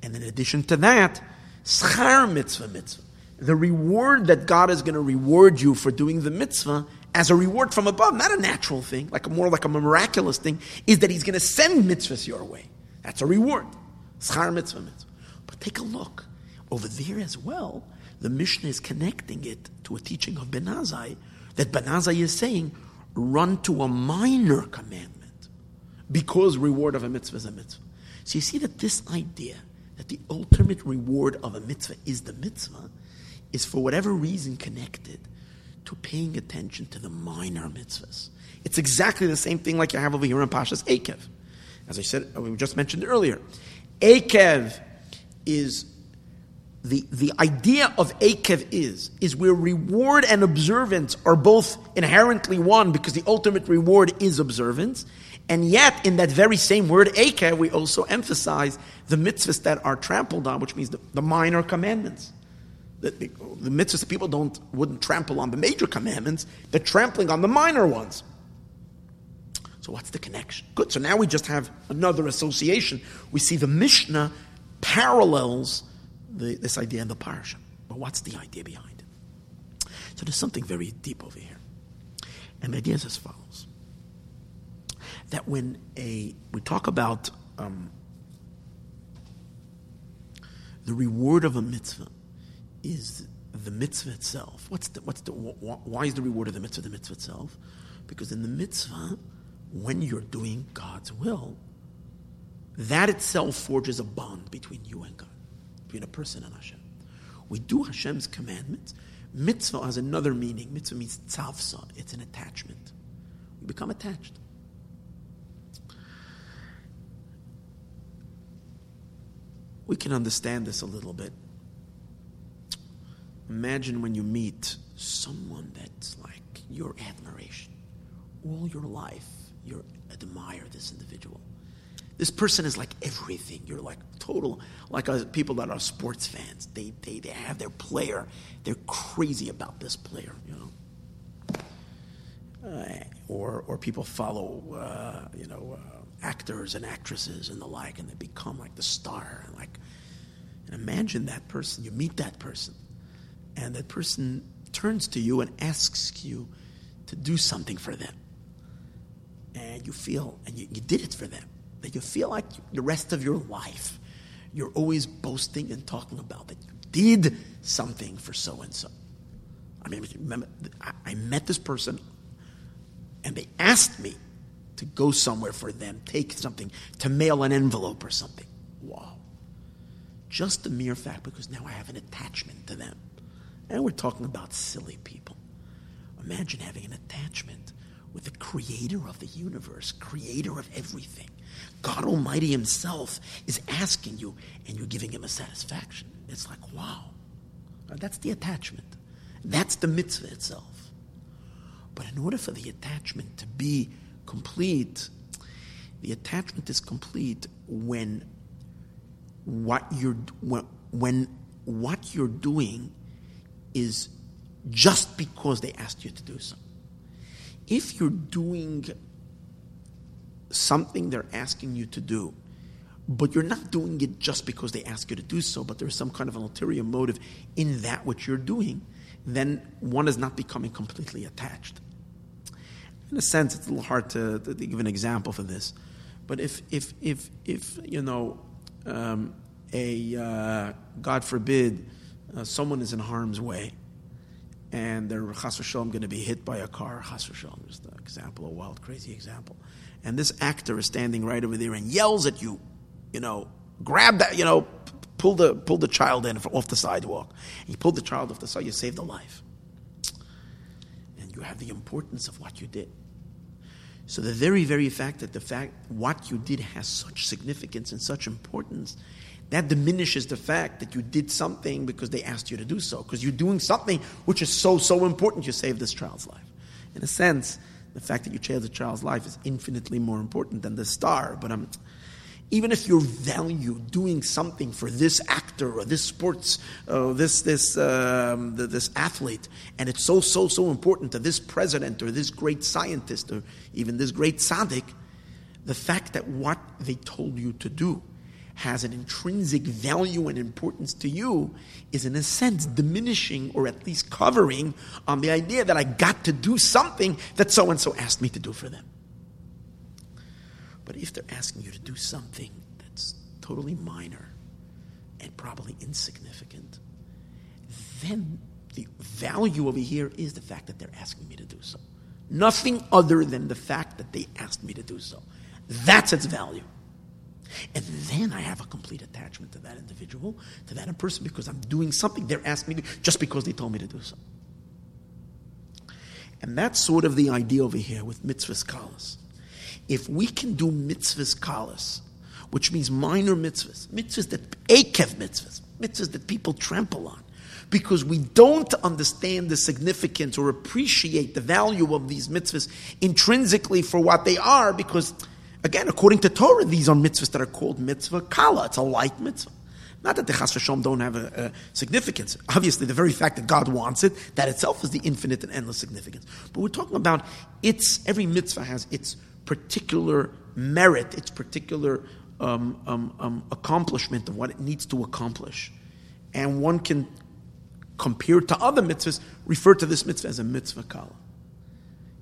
And in addition to that, schar mitzvah mitzvah. The reward that God is going to reward you for doing the mitzvah as a reward from above, not a natural thing, like a more like a miraculous thing, is that He's going to send mitzvahs your way. That's a reward. Schar mitzvah mitzvah. But take a look over there as well. The Mishnah is connecting it to a teaching of Ben Azai that Ben Azai is saying, run to a minor commandment because reward of a mitzvah is a mitzvah. So you see that this idea that the ultimate reward of a mitzvah is the mitzvah is for whatever reason connected to paying attention to the minor mitzvahs. It's exactly the same thing like you have over here in Pashas Akev. As I said, we just mentioned earlier, Akev is the, the idea of Akev is, is where reward and observance are both inherently one because the ultimate reward is observance. And yet, in that very same word, Akev, we also emphasize the mitzvahs that are trampled on, which means the, the minor commandments. The, the, the mitzvahs people don't wouldn't trample on the major commandments, they're trampling on the minor ones. So what's the connection? Good. So now we just have another association. We see the Mishnah parallels the, this idea in the parsha. But what's the idea behind it? So there's something very deep over here. And the idea is as follows. That when a we talk about um, the reward of a mitzvah is the mitzvah itself. What's the, what's the, why is the reward of the mitzvah the mitzvah itself? Because in the mitzvah, when you're doing God's will, that itself forges a bond between you and God, between a person and Hashem. We do Hashem's commandments. Mitzvah has another meaning. Mitzvah means tzavsa. It's an attachment. We become attached. We can understand this a little bit. Imagine when you meet someone that's like your admiration all your life you admire this individual. This person is like everything. You're like total, like uh, people that are sports fans. They, they, they have their player. They're crazy about this player, you know. Uh, or, or people follow, uh, you know, uh, actors and actresses and the like, and they become like the star. And like, and imagine that person. You meet that person, and that person turns to you and asks you to do something for them and you feel, and you, you did it for them, that you feel like the rest of your life, you're always boasting and talking about that you did something for so and so. I mean, remember, I, met this person, and they asked me to go somewhere for them, take something, to mail an envelope or something. Wow. Just the mere fact, because now I have an attachment to them. And we're talking about silly people. Imagine having an attachment creator of the universe, creator of everything. God Almighty Himself is asking you, and you're giving Him a satisfaction. It's like, wow. That's the attachment. That's the mitzvah itself. But in order for the attachment to be complete, the attachment is complete when what you're when, when what you're doing is just because they asked you to do so if you're doing something they're asking you to do, but you're not doing it just because they ask you to do so, but there's some kind of an ulterior motive in that which you're doing, then one is not becoming completely attached. In a sense, it's a little hard to, to give an example for this, but if if if if you know um, a uh, God forbid uh, someone is in harm's way and they're chas v'shalom going to be hit by a car. Chas v'shalom is an example, a wild, crazy example. And this actor is standing right over there and yells at you, you know, grab that, you know, pull the pull the child in off the sidewalk. You pull the child off the sidewalk. you saved a life, and you have the importance of what you did. So the very, very fact that the fact what you did has such significance and such importance that diminishes the fact that you did something because they asked you to do so. Because you're doing something which is so, so important, you saved this child's life. In a sense, the fact that you saved the child's life is infinitely more important than the star. But I'm, even if you value doing something for this actor or this sports, uh, this this um, this athlete, and it's so so so important to this president or this great scientist or even this great tzaddik, the fact that what they told you to do has an intrinsic value and importance to you is, in a sense, diminishing or at least covering on the idea that I got to do something that so and so asked me to do for them. But if they're asking you to do something that's totally minor and probably insignificant, then the value over here is the fact that they're asking me to do so. Nothing other than the fact that they asked me to do so. That's its value. And then I have a complete attachment to that individual, to that person, because I'm doing something they're asking me to just because they told me to do so. And that's sort of the idea over here with mitzvahs kalas. If we can do mitzvahs kalas, which means minor mitzvahs, mitzvahs that akev mitzvahs, mitzvahs that people trample on because we don't understand the significance or appreciate the value of these mitzvahs intrinsically for what they are, because, again, according to Torah, these are mitzvahs that are called mitzvah kala. It's a light mitzvah. Not that the chas v'shom don't have a, a, significance. Obviously, the very fact that God wants it, that itself is the infinite and endless significance. But we're talking about its, every mitzvah has its particular merit, its particular um, um, um, accomplishment of what it needs to accomplish. And one can compared to other mitzvahs, refer to this mitzvah as a mitzvah kala.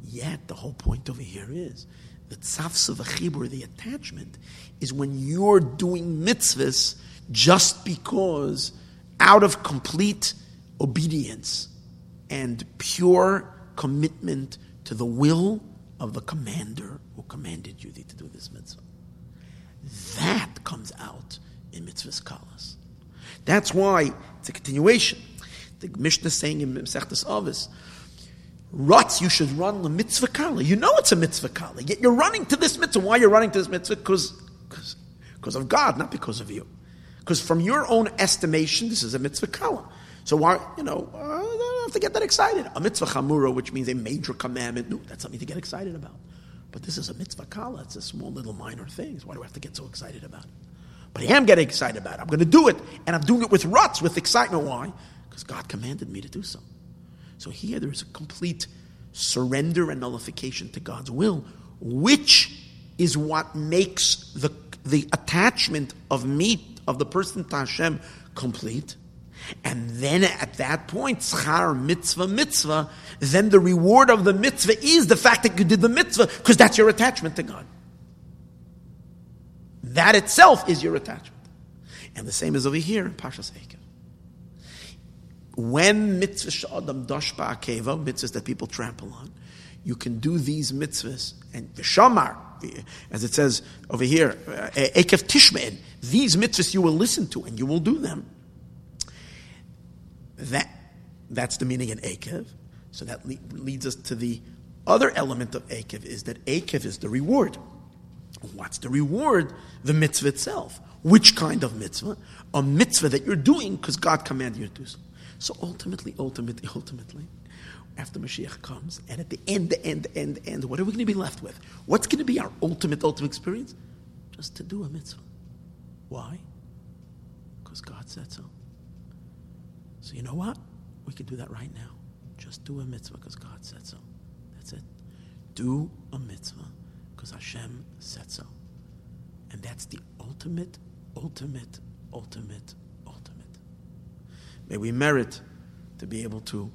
Yet the whole point over here is that tzavsa v'chibur, the attachment, is when you're doing mitzvahs just because out of complete obedience and pure commitment to the will of the commander who commanded you to do this mitzvah. That comes out in mitzvahs kalas. That's why it's a continuation. The Mishnah is saying in Mesechtes Avos, Rutz, you should run the mitzvah kala. You know it's a mitzvah kala, yet you're running to this mitzvah. Why you're running to this mitzvah? Because because of God, not because of you. Because from your own estimation, this is a mitzvah kala. So why, you know, uh, I don't have to get that excited. A mitzvah chamura, which means a major commandment, no, that's something to get excited about. But this is a mitzvah kala. It's a small little minor things. Why do I have to get so excited about it? But I am getting excited about it. I'm going to do it. And I'm doing it with ruts, with excitement. Why? because God commanded me to do so. So here there is a complete surrender and nullification to God's will, which is what makes the, the attachment of me, of the person to Hashem, complete. And then at that point, schar mitzvah mitzvah, then the reward of the mitzvah is the fact that you did the mitzvah, because that's your attachment to God. That itself is your attachment. And the same is over here in Parshas Eikev when mitzvah shadam dashba akeva, mitzvahs that people trample on, you can do these mitzvahs and vishamar, as it says over here, uh, ekev tishme'un, these mitzvahs you will listen to and you will do them. That that's the meaning in ekev. So that le- leads us to the other element of ekev is that ekev is the reward. What's the reward? The mitzvah itself. Which kind of mitzvah? A mitzvah that you're doing because God commanded you to do so. So ultimately, ultimately, ultimately, after Mashiach comes, and at the end, the end, the end, the end, what are we going to be left with? What's going to be our ultimate, ultimate experience? Just to do a mitzvah. Why? Because God said so. So you know what? We can do that right now. Just do a mitzvah because God said so. That's it. Do a mitzvah because Hashem said so. And that's the ultimate, ultimate, ultimate May we merit to be able to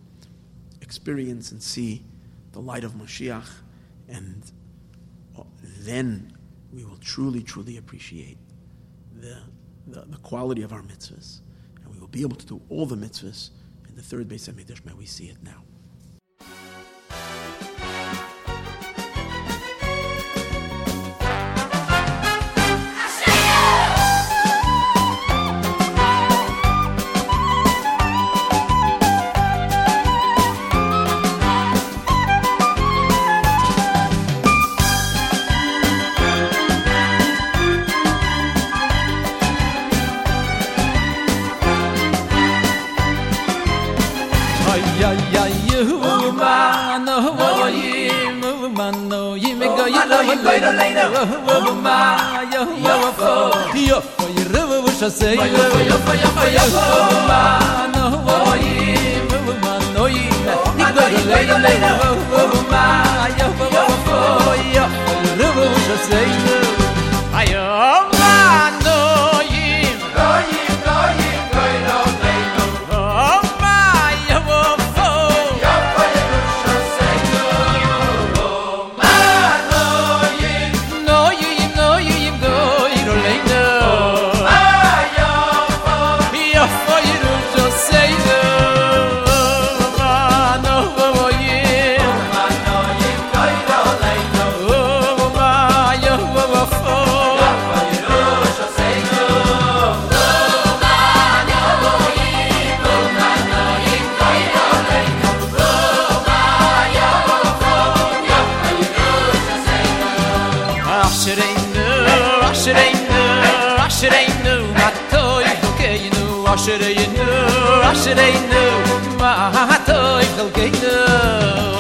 experience and see the light of Mashiach, and then we will truly, truly appreciate the, the, the quality of our mitzvahs, and we will be able to do all the mitzvahs in the third Beis Hamikdash. May we see it now. Say, der i ken no a shuldn ken no ma ha ha toy no